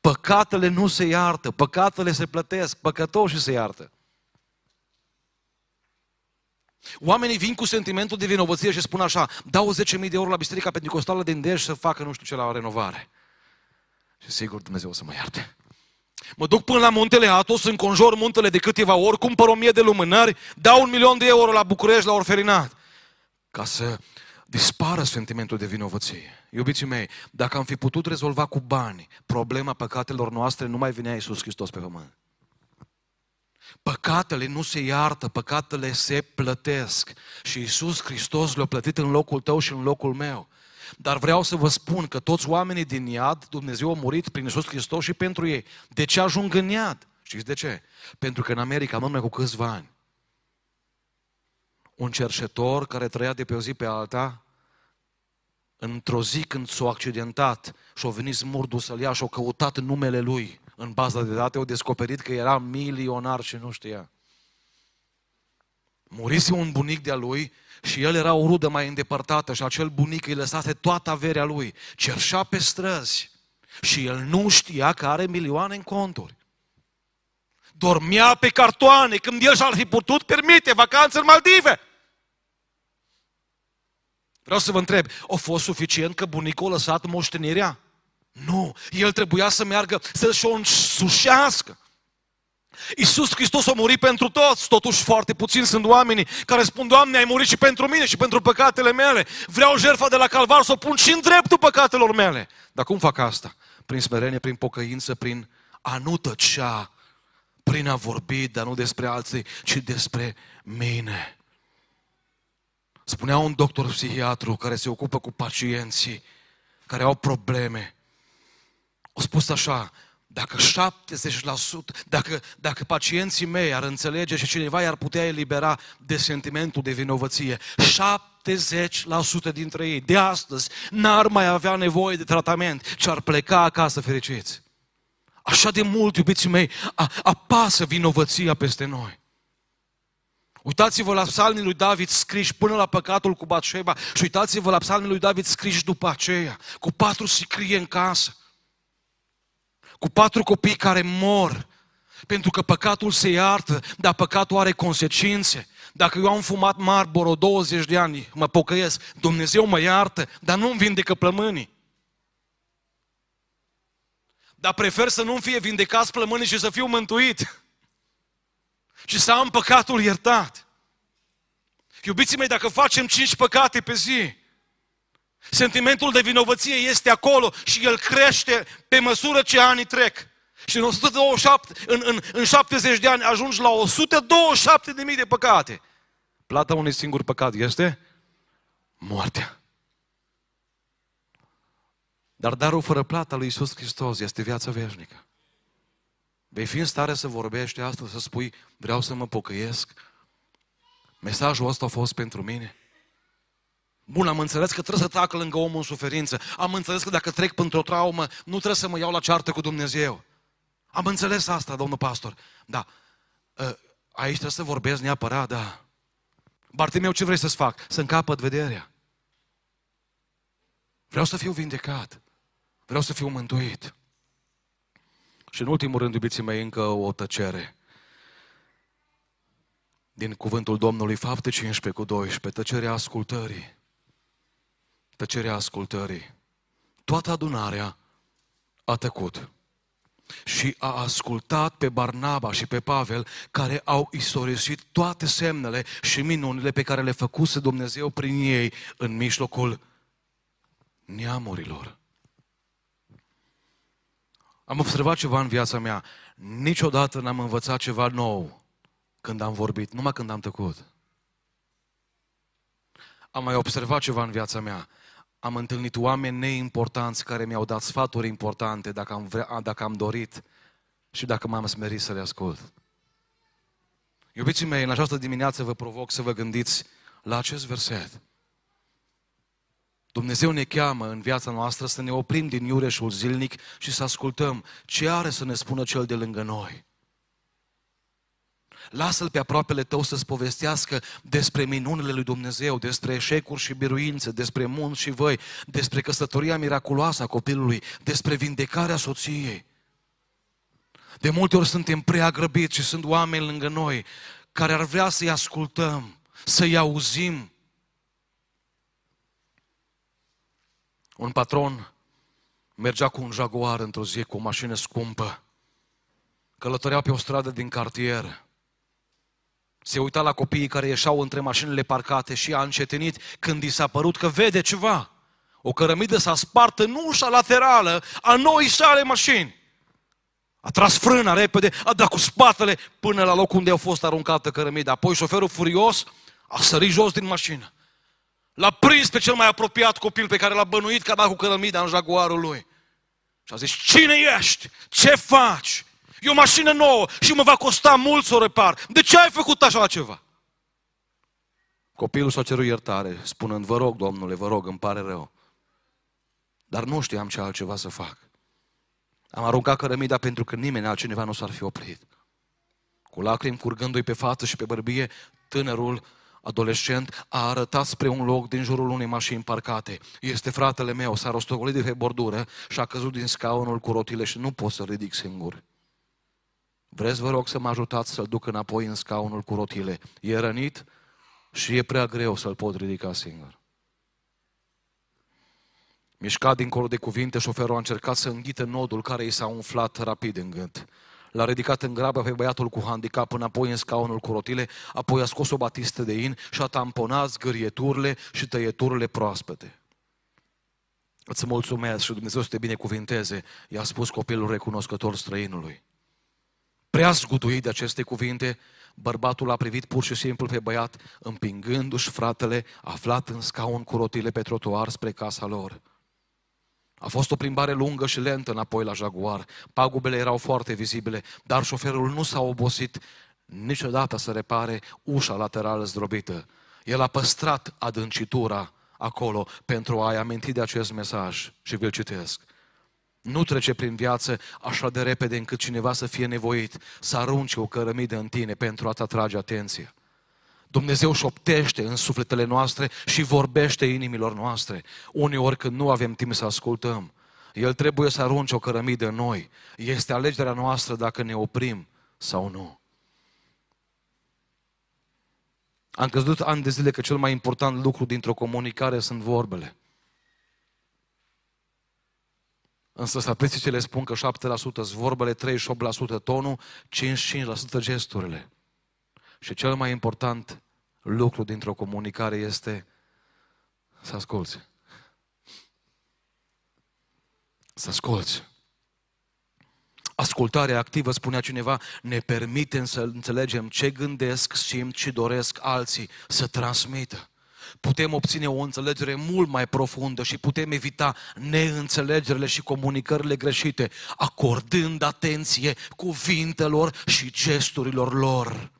Păcatele nu se iartă, păcatele se plătesc, păcătoșii se iartă. Oamenii vin cu sentimentul de vinovăție și spun așa, dau 10.000 de euro la Biserica Pentecostală din Dej să facă nu știu ce la renovare. Și sigur Dumnezeu o să mă ierte. Mă duc până la muntele Atos, înconjor muntele de câteva ori, cumpăr o mie de lumânări, dau un milion de euro la București, la orferinat. Ca să dispară sentimentul de vinovăție. Iubiții mei, dacă am fi putut rezolva cu bani problema păcatelor noastre, nu mai venea Iisus Hristos pe pământ. Păcatele nu se iartă, păcatele se plătesc. Și Iisus Hristos le-a plătit în locul tău și în locul meu. Dar vreau să vă spun că toți oamenii din iad, Dumnezeu a murit prin Iisus Hristos și pentru ei. De ce ajung în iad? Știți de ce? Pentru că în America, numai cu câțiva ani, un cerșetor care trăia de pe o zi pe alta, într-o zi când s-a accidentat și-a venit smurdul să-l ia și-a căutat numele lui în baza de date, au descoperit că era milionar și nu știa. Murise un bunic de-a lui și el era o rudă mai îndepărtată și acel bunic îi lăsase toată averea lui. Cerșea pe străzi și el nu știa că are milioane în conturi. Dormea pe cartoane când el și-ar fi putut permite vacanțe în Maldive. Vreau să vă întreb, a fost suficient că bunicul a lăsat moștenirea? Nu, el trebuia să meargă să-și o însușească. Iisus Hristos a murit pentru toți, totuși foarte puțini sunt oamenii care spun, Doamne, ai murit și pentru mine și pentru păcatele mele. Vreau jertfa de la calvar să o pun și în dreptul păcatelor mele. Dar cum fac asta? Prin smerenie, prin pocăință, prin a nu tăcea, prin a vorbi, dar nu despre alții, ci despre mine. Spunea un doctor psihiatru care se ocupă cu pacienții care au probleme. O spus așa, dacă 70%, dacă, dacă pacienții mei ar înțelege și cineva i-ar putea elibera de sentimentul de vinovăție, 70% dintre ei de astăzi n-ar mai avea nevoie de tratament, ci ar pleca acasă fericiți. Așa de mult, iubiții mei, apasă vinovăția peste noi. Uitați-vă la psalmii lui David scriși până la păcatul cu Batșeba și uitați-vă la psalmii lui David scriși după aceea, cu patru sicrie în casă cu patru copii care mor, pentru că păcatul se iartă, dar păcatul are consecințe. Dacă eu am fumat Marlboro 20 de ani, mă pocăiesc, Dumnezeu mă iartă, dar nu-mi vindecă plămânii. Dar prefer să nu-mi fie vindecați plămânii și să fiu mântuit. Și să am păcatul iertat. Iubiții mei, dacă facem cinci păcate pe zi, Sentimentul de vinovăție este acolo și el crește pe măsură ce anii trec. Și în, 127, în, în, în 70 de ani ajungi la 127 de mii de păcate. Plata unui singur păcat este moartea. Dar darul fără plata lui Isus Hristos este viața veșnică. Vei fi în stare să vorbești astăzi, să spui, vreau să mă pocăiesc. Mesajul ăsta a fost pentru mine. Bun, am înțeles că trebuie să tacă lângă omul în suferință. Am înțeles că dacă trec pentru o traumă, nu trebuie să mă iau la ceartă cu Dumnezeu. Am înțeles asta, domnul pastor. Da. Ă, aici trebuie să vorbesc neapărat, da. Bartimeu, ce vrei să-ți fac? Să încapăt vederea. Vreau să fiu vindecat. Vreau să fiu mântuit. Și în ultimul rând, iubiții mei, încă o tăcere. Din cuvântul Domnului, fapte 15 cu 12, tăcerea ascultării tăcerea ascultării. Toată adunarea a tăcut și a ascultat pe Barnaba și pe Pavel, care au istorisit toate semnele și minunile pe care le făcuse Dumnezeu prin ei în mijlocul neamurilor. Am observat ceva în viața mea. Niciodată n-am învățat ceva nou când am vorbit, numai când am tăcut. Am mai observat ceva în viața mea am întâlnit oameni neimportanți care mi-au dat sfaturi importante dacă am, vrea, dacă am dorit și dacă m-am smerit să le ascult. Iubiții mei, în această dimineață vă provoc să vă gândiți la acest verset. Dumnezeu ne cheamă în viața noastră să ne oprim din iureșul zilnic și să ascultăm ce are să ne spună cel de lângă noi. Lasă-l pe aproapele tău să-ți povestească despre minunile lui Dumnezeu, despre eșecuri și biruințe, despre munți și văi, despre căsătoria miraculoasă a copilului, despre vindecarea soției. De multe ori suntem prea grăbiți și sunt oameni lângă noi care ar vrea să-i ascultăm, să-i auzim. Un patron mergea cu un jaguar într-o zi cu o mașină scumpă călătorea pe o stradă din cartier. Se uita la copiii care ieșau între mașinile parcate și a încetinit când i s-a părut că vede ceva. O cărămidă s-a spart în ușa laterală a noi sale mașini. A tras frâna repede, a dat cu spatele până la locul unde a fost aruncată cărămida. Apoi șoferul furios a sărit jos din mașină. L-a prins pe cel mai apropiat copil pe care l-a bănuit că a dat cu cărămida în jaguarul lui. Și a zis, cine ești? Ce faci? E o mașină nouă și mă va costa mult să o repar. De ce ai făcut așa ceva? Copilul s-a cerut iertare, spunând, vă rog, domnule, vă rog, îmi pare rău. Dar nu știam ce altceva să fac. Am aruncat cărămida pentru că nimeni altcineva nu s-ar fi oprit. Cu lacrimi curgându-i pe față și pe bărbie, tânărul adolescent a arătat spre un loc din jurul unei mașini parcate. Este fratele meu, s-a rostogolit de pe bordură și a căzut din scaunul cu rotile și nu pot să ridic singur. Vreți, vă rog, să mă ajutați să-l duc înapoi în scaunul cu rotile. E rănit și e prea greu să-l pot ridica singur. Mișcat dincolo de cuvinte, șoferul a încercat să înghită nodul care i s-a umflat rapid în gând. L-a ridicat în grabă pe băiatul cu handicap înapoi în scaunul cu rotile, apoi a scos o batistă de in și a tamponat zgârieturile și tăieturile proaspete. Îți mulțumesc și Dumnezeu să te binecuvinteze, i-a spus copilul recunoscător străinului. Prea zguduit de aceste cuvinte, bărbatul a privit pur și simplu pe băiat, împingându-și fratele aflat în scaun cu rotile pe trotuar spre casa lor. A fost o plimbare lungă și lentă înapoi la Jaguar. Pagubele erau foarte vizibile, dar șoferul nu s-a obosit niciodată să repare ușa laterală zdrobită. El a păstrat adâncitura acolo pentru a-i aminti de acest mesaj și vi-l citesc. Nu trece prin viață așa de repede încât cineva să fie nevoit să arunce o cărămidă în tine pentru a-ți atrage atenția. Dumnezeu șoptește în sufletele noastre și vorbește inimilor noastre. Uneori când nu avem timp să ascultăm, El trebuie să arunce o cărămidă în noi. Este alegerea noastră dacă ne oprim sau nu. Am căzut ani de zile că cel mai important lucru dintr-o comunicare sunt vorbele. Însă statisticile spun că 7% sunt vorbele, 38% tonul, 55% gesturile. Și cel mai important lucru dintr-o comunicare este să asculți. Să asculți. Ascultarea activă, spunea cineva, ne permite să înțelegem ce gândesc, simt și doresc alții să transmită. Putem obține o înțelegere mult mai profundă și putem evita neînțelegerile și comunicările greșite, acordând atenție cuvintelor și gesturilor lor.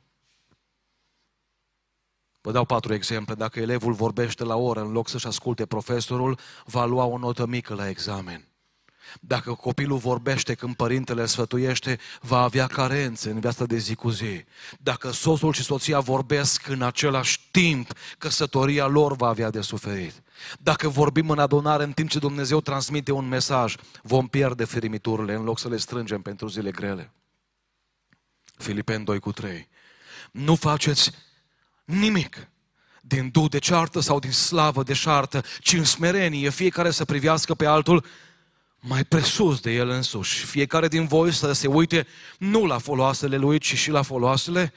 Vă dau patru exemple. Dacă elevul vorbește la oră în loc să-și asculte profesorul, va lua o notă mică la examen. Dacă copilul vorbește când părintele sfătuiește, va avea carențe în viața de zi cu zi. Dacă soțul și soția vorbesc în același timp, căsătoria lor va avea de suferit. Dacă vorbim în adunare în timp ce Dumnezeu transmite un mesaj, vom pierde ferimiturile în loc să le strângem pentru zile grele. Filipen 2 cu 3. Nu faceți nimic din du de ceartă sau din slavă de șartă, ci în smerenie fiecare să privească pe altul mai presus de el însuși. Fiecare din voi să se uite nu la foloasele lui, ci și la foloasele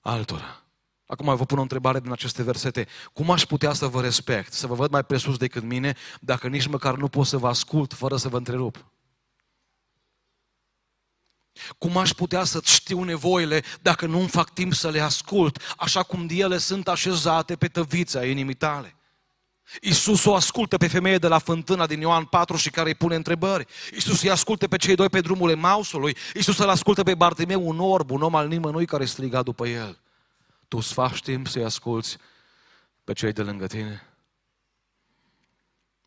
altora. Acum vă pun o întrebare din aceste versete. Cum aș putea să vă respect, să vă văd mai presus decât mine, dacă nici măcar nu pot să vă ascult fără să vă întrerup? Cum aș putea să știu nevoile dacă nu-mi fac timp să le ascult, așa cum ele sunt așezate pe tăvița inimii tale? Iisus o ascultă pe femeie de la fântâna din Ioan 4 și care îi pune întrebări. Iisus îi ascultă pe cei doi pe drumul Emausului. Iisus îl ascultă pe Bartimeu, un orb, un om al nimănui care striga după el. Tu îți faci timp să-i asculți pe cei de lângă tine?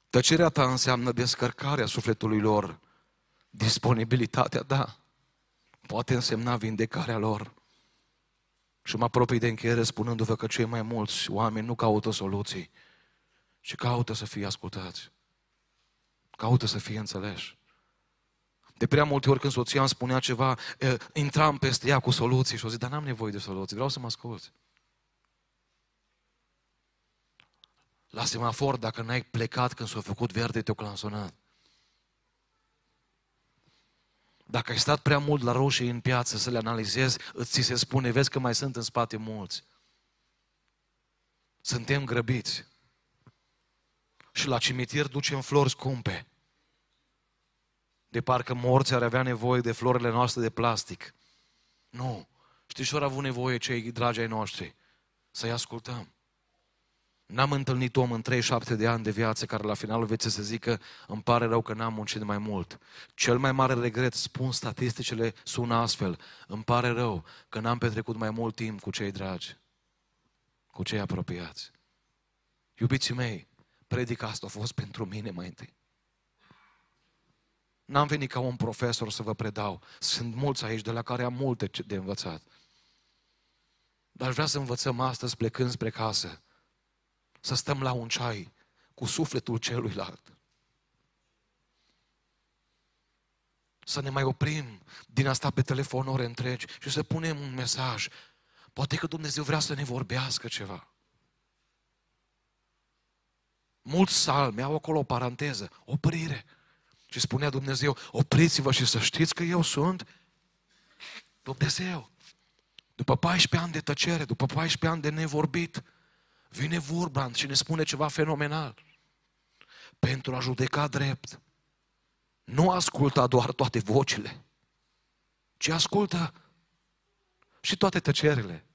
Tăcerea ta înseamnă descărcarea sufletului lor, disponibilitatea ta poate însemna vindecarea lor. Și mă apropii de încheiere spunându-vă că cei mai mulți oameni nu caută soluții, ci caută să fie ascultați. Caută să fie înțeleși. De prea multe ori când soția îmi spunea ceva, intram peste ea cu soluții și o zic, dar n-am nevoie de soluții, vreau să mă asculți. La semafor, dacă n-ai plecat când s-a făcut verde, te-o clansonat. Dacă ai stat prea mult la roșii în piață să le analizezi, îți ți se spune, vezi că mai sunt în spate mulți. Suntem grăbiți. Și la cimitir ducem flori scumpe. De parcă morți ar avea nevoie de florile noastre de plastic. Nu. Știți ce au avut nevoie cei dragi ai noștri? Să-i ascultăm. N-am întâlnit om în 37 de ani de viață care la finalul vieții să zică îmi pare rău că n-am muncit mai mult. Cel mai mare regret, spun statisticile, sună astfel. Îmi pare rău că n-am petrecut mai mult timp cu cei dragi, cu cei apropiați. Iubiții mei, predica asta a fost pentru mine mai întâi. N-am venit ca un profesor să vă predau. Sunt mulți aici de la care am multe de învățat. Dar vreau să învățăm astăzi plecând spre casă să stăm la un ceai cu sufletul celuilalt. Să ne mai oprim din asta pe telefon ore întregi și să punem un mesaj. Poate că Dumnezeu vrea să ne vorbească ceva. Mulți salmi au acolo o paranteză, oprire. Și spunea Dumnezeu, opriți-vă și să știți că eu sunt Dumnezeu. După 14 ani de tăcere, după 14 ani de nevorbit, Vine Vorbrand și ne spune ceva fenomenal. Pentru a judeca drept, nu asculta doar toate vocile, ci ascultă și toate tăcerile.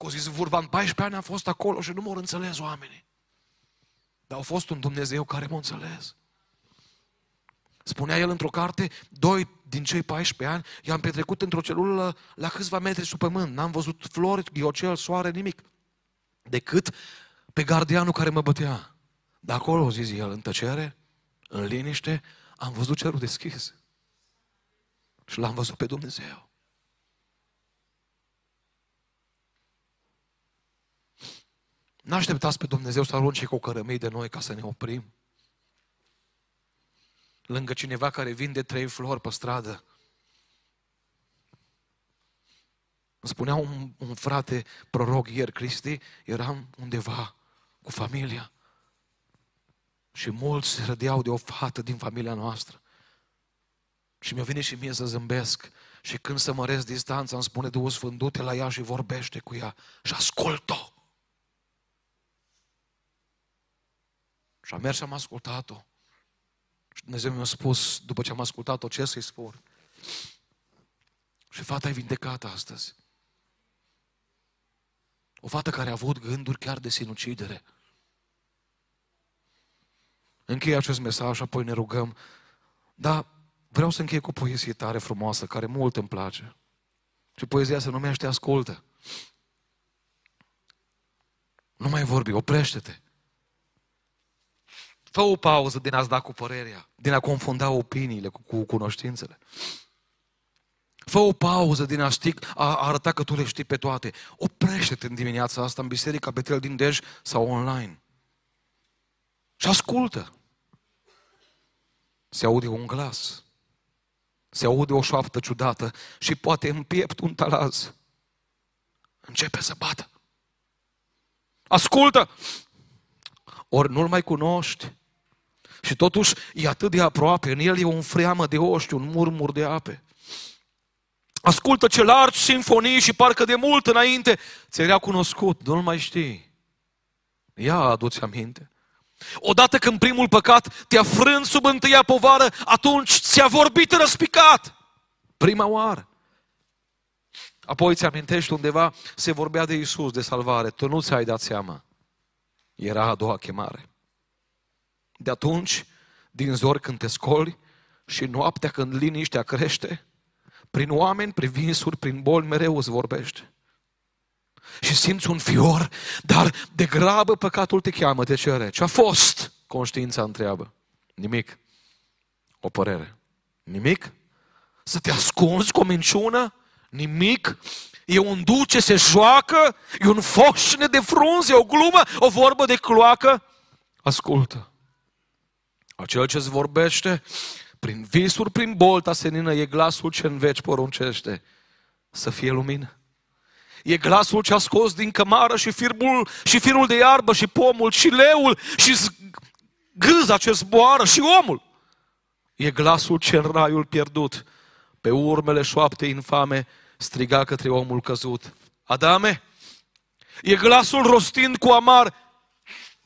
Cu zis Vorban, 14 ani am fost acolo și nu m-au înțeles oamenii. Dar au fost un Dumnezeu care m-a înțeles. Spunea el într-o carte, doi din cei 14 ani i-am petrecut într-o celulă la câțiva metri sub pământ. N-am văzut flori, ghiocel, soare, nimic. Decât pe gardianul care mă bătea. De acolo, zis el, în tăcere, în liniște, am văzut cerul deschis. Și l-am văzut pe Dumnezeu. N-așteptați pe Dumnezeu să arunce cu cărămii de noi ca să ne oprim lângă cineva care vinde trei flori pe stradă. Îmi spunea un, un frate proroc ieri, Cristi, eram undeva cu familia și mulți râdeau de o fată din familia noastră. Și mi-a venit și mie să zâmbesc. Și când să măresc distanța, îmi spune Duhul Sfânt, du-te la ea și vorbește cu ea și ascult-o. Și am mers și am ascultat-o. Și Dumnezeu mi-a spus, după ce am ascultat-o, ce să-i spun. Și fata e vindecată astăzi. O fată care a avut gânduri chiar de sinucidere. Încheie acest mesaj și apoi ne rugăm. Dar vreau să închei cu o poezie tare frumoasă, care mult îmi place. Și poezia se numește Ascultă. Nu mai vorbi, oprește-te. Fă o pauză din a-ți da cu părerea, din a confunda opiniile cu, cu cunoștințele. Fă o pauză din a, ști, a arăta că tu le știi pe toate. Oprește-te în dimineața asta în Biserica Betel din Dej sau online. Și ascultă. Se aude un glas. Se aude o șoaptă ciudată și poate în piept un talaz. Începe să bată. Ascultă! Ori nu-l mai cunoști, și totuși e atât de aproape, în el e un freamă de oști, un murmur de ape. Ascultă ce largi sinfonii și parcă de mult înainte ți era cunoscut, nu-l mai știi. Ia aduți aminte. Odată când primul păcat te-a frânt sub întâia povară, atunci ți-a vorbit răspicat. Prima oară. Apoi ți amintești undeva, se vorbea de Isus, de salvare. Tu nu ți-ai dat seama. Era a doua chemare. De atunci, din zor când te scoli și noaptea când liniștea crește, prin oameni, prin vinsuri, prin boli, mereu îți vorbește. Și simți un fior, dar de grabă păcatul te cheamă, te cere. Ce a fost? Conștiința întreabă. Nimic. O părere. Nimic? Să te ascunzi cu o minciună? Nimic? E un duce, se joacă? E un foșne de frunze, o glumă, o vorbă de cloacă? Ascultă. Acel ce-ți vorbește, prin visuri, prin bolta senină, e glasul ce în veci poruncește să fie lumină. E glasul ce a scos din cămară și firbul, și firul de iarbă și pomul și leul și gâza ce zboară și omul. E glasul ce în raiul pierdut, pe urmele șoapte infame, striga către omul căzut. Adame, e glasul rostind cu amar,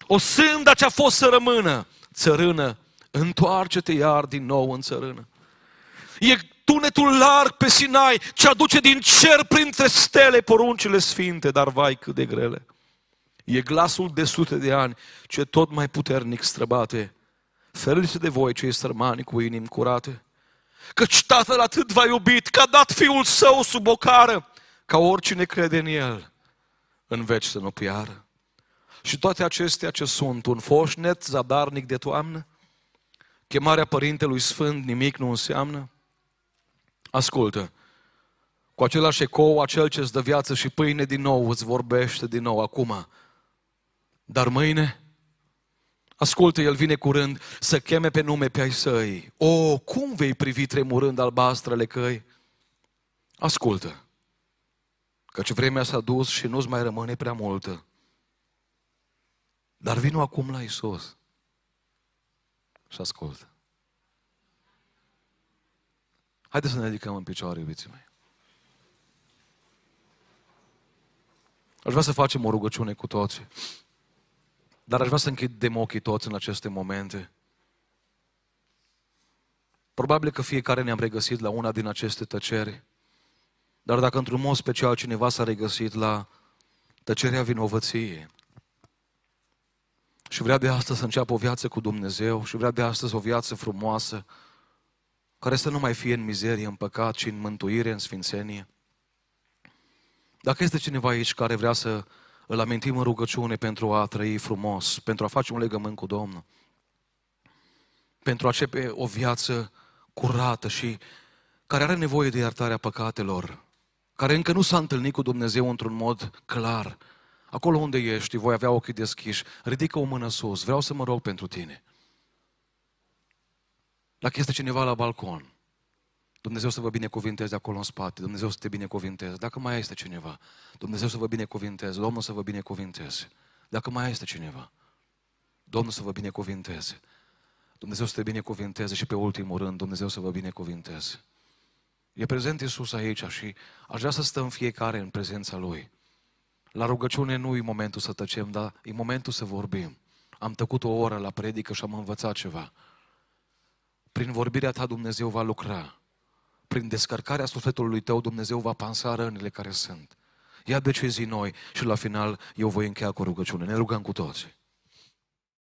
o sânda ce a fost să rămână, țărână, întoarce-te iar din nou în țărână. E tunetul larg pe Sinai, ce aduce din cer printre stele poruncile sfinte, dar vai cât de grele. E glasul de sute de ani, ce tot mai puternic străbate. Ferice de voi, cei sărmani cu inimi curate. Căci Tatăl atât v-a iubit, că a dat Fiul Său sub o cară, ca oricine crede în El, în veci să nu piară. Și toate acestea ce sunt, un foșnet zadarnic de toamnă, chemarea Părintelui Sfânt nimic nu înseamnă, Ascultă, cu același ecou, acel ce îți dă viață și pâine din nou îți vorbește din nou acum. Dar mâine, ascultă, El vine curând să cheme pe nume pe ai săi. O, cum vei privi tremurând albastrele căi? Ascultă, căci vremea s-a dus și nu-ți mai rămâne prea multă. Dar vino acum la Isus și ascultă. Haideți să ne ridicăm în picioare, iubiții mei. Aș vrea să facem o rugăciune cu toți. Dar aș vrea să închidem ochii toți în aceste momente. Probabil că fiecare ne-am regăsit la una din aceste tăceri. Dar dacă într-un mod special cineva s-a regăsit la tăcerea vinovăției și vrea de astăzi să înceapă o viață cu Dumnezeu și vrea de astăzi o viață frumoasă, care să nu mai fie în mizerie, în păcat, ci în mântuire, în sfințenie. Dacă este cineva aici care vrea să îl amintim în rugăciune pentru a trăi frumos, pentru a face un legământ cu Domnul, pentru a începe o viață curată și care are nevoie de iertarea păcatelor, care încă nu s-a întâlnit cu Dumnezeu într-un mod clar, acolo unde ești, voi avea ochii deschiși, ridică o mână sus, vreau să mă rog pentru tine. Dacă este cineva la balcon, Dumnezeu să vă binecuvinteze acolo în spate, Dumnezeu să te binecuvinteze. Dacă mai este cineva, Dumnezeu să vă binecuvinteze, Domnul să vă binecuvinteze. Dacă mai este cineva, Domnul să vă binecuvinteze. Dumnezeu să te binecuvinteze și pe ultimul rând, Dumnezeu să vă binecuvinteze. E prezent Iisus aici și aș vrea să stăm fiecare în prezența Lui. La rugăciune nu e momentul să tăcem, dar e momentul să vorbim. Am tăcut o oră la predică și am învățat ceva. Prin vorbirea ta Dumnezeu va lucra. Prin descărcarea sufletului tău Dumnezeu va pansa rănile care sunt. Ia decizii noi și la final eu voi încheia cu rugăciune. Ne rugăm cu toții.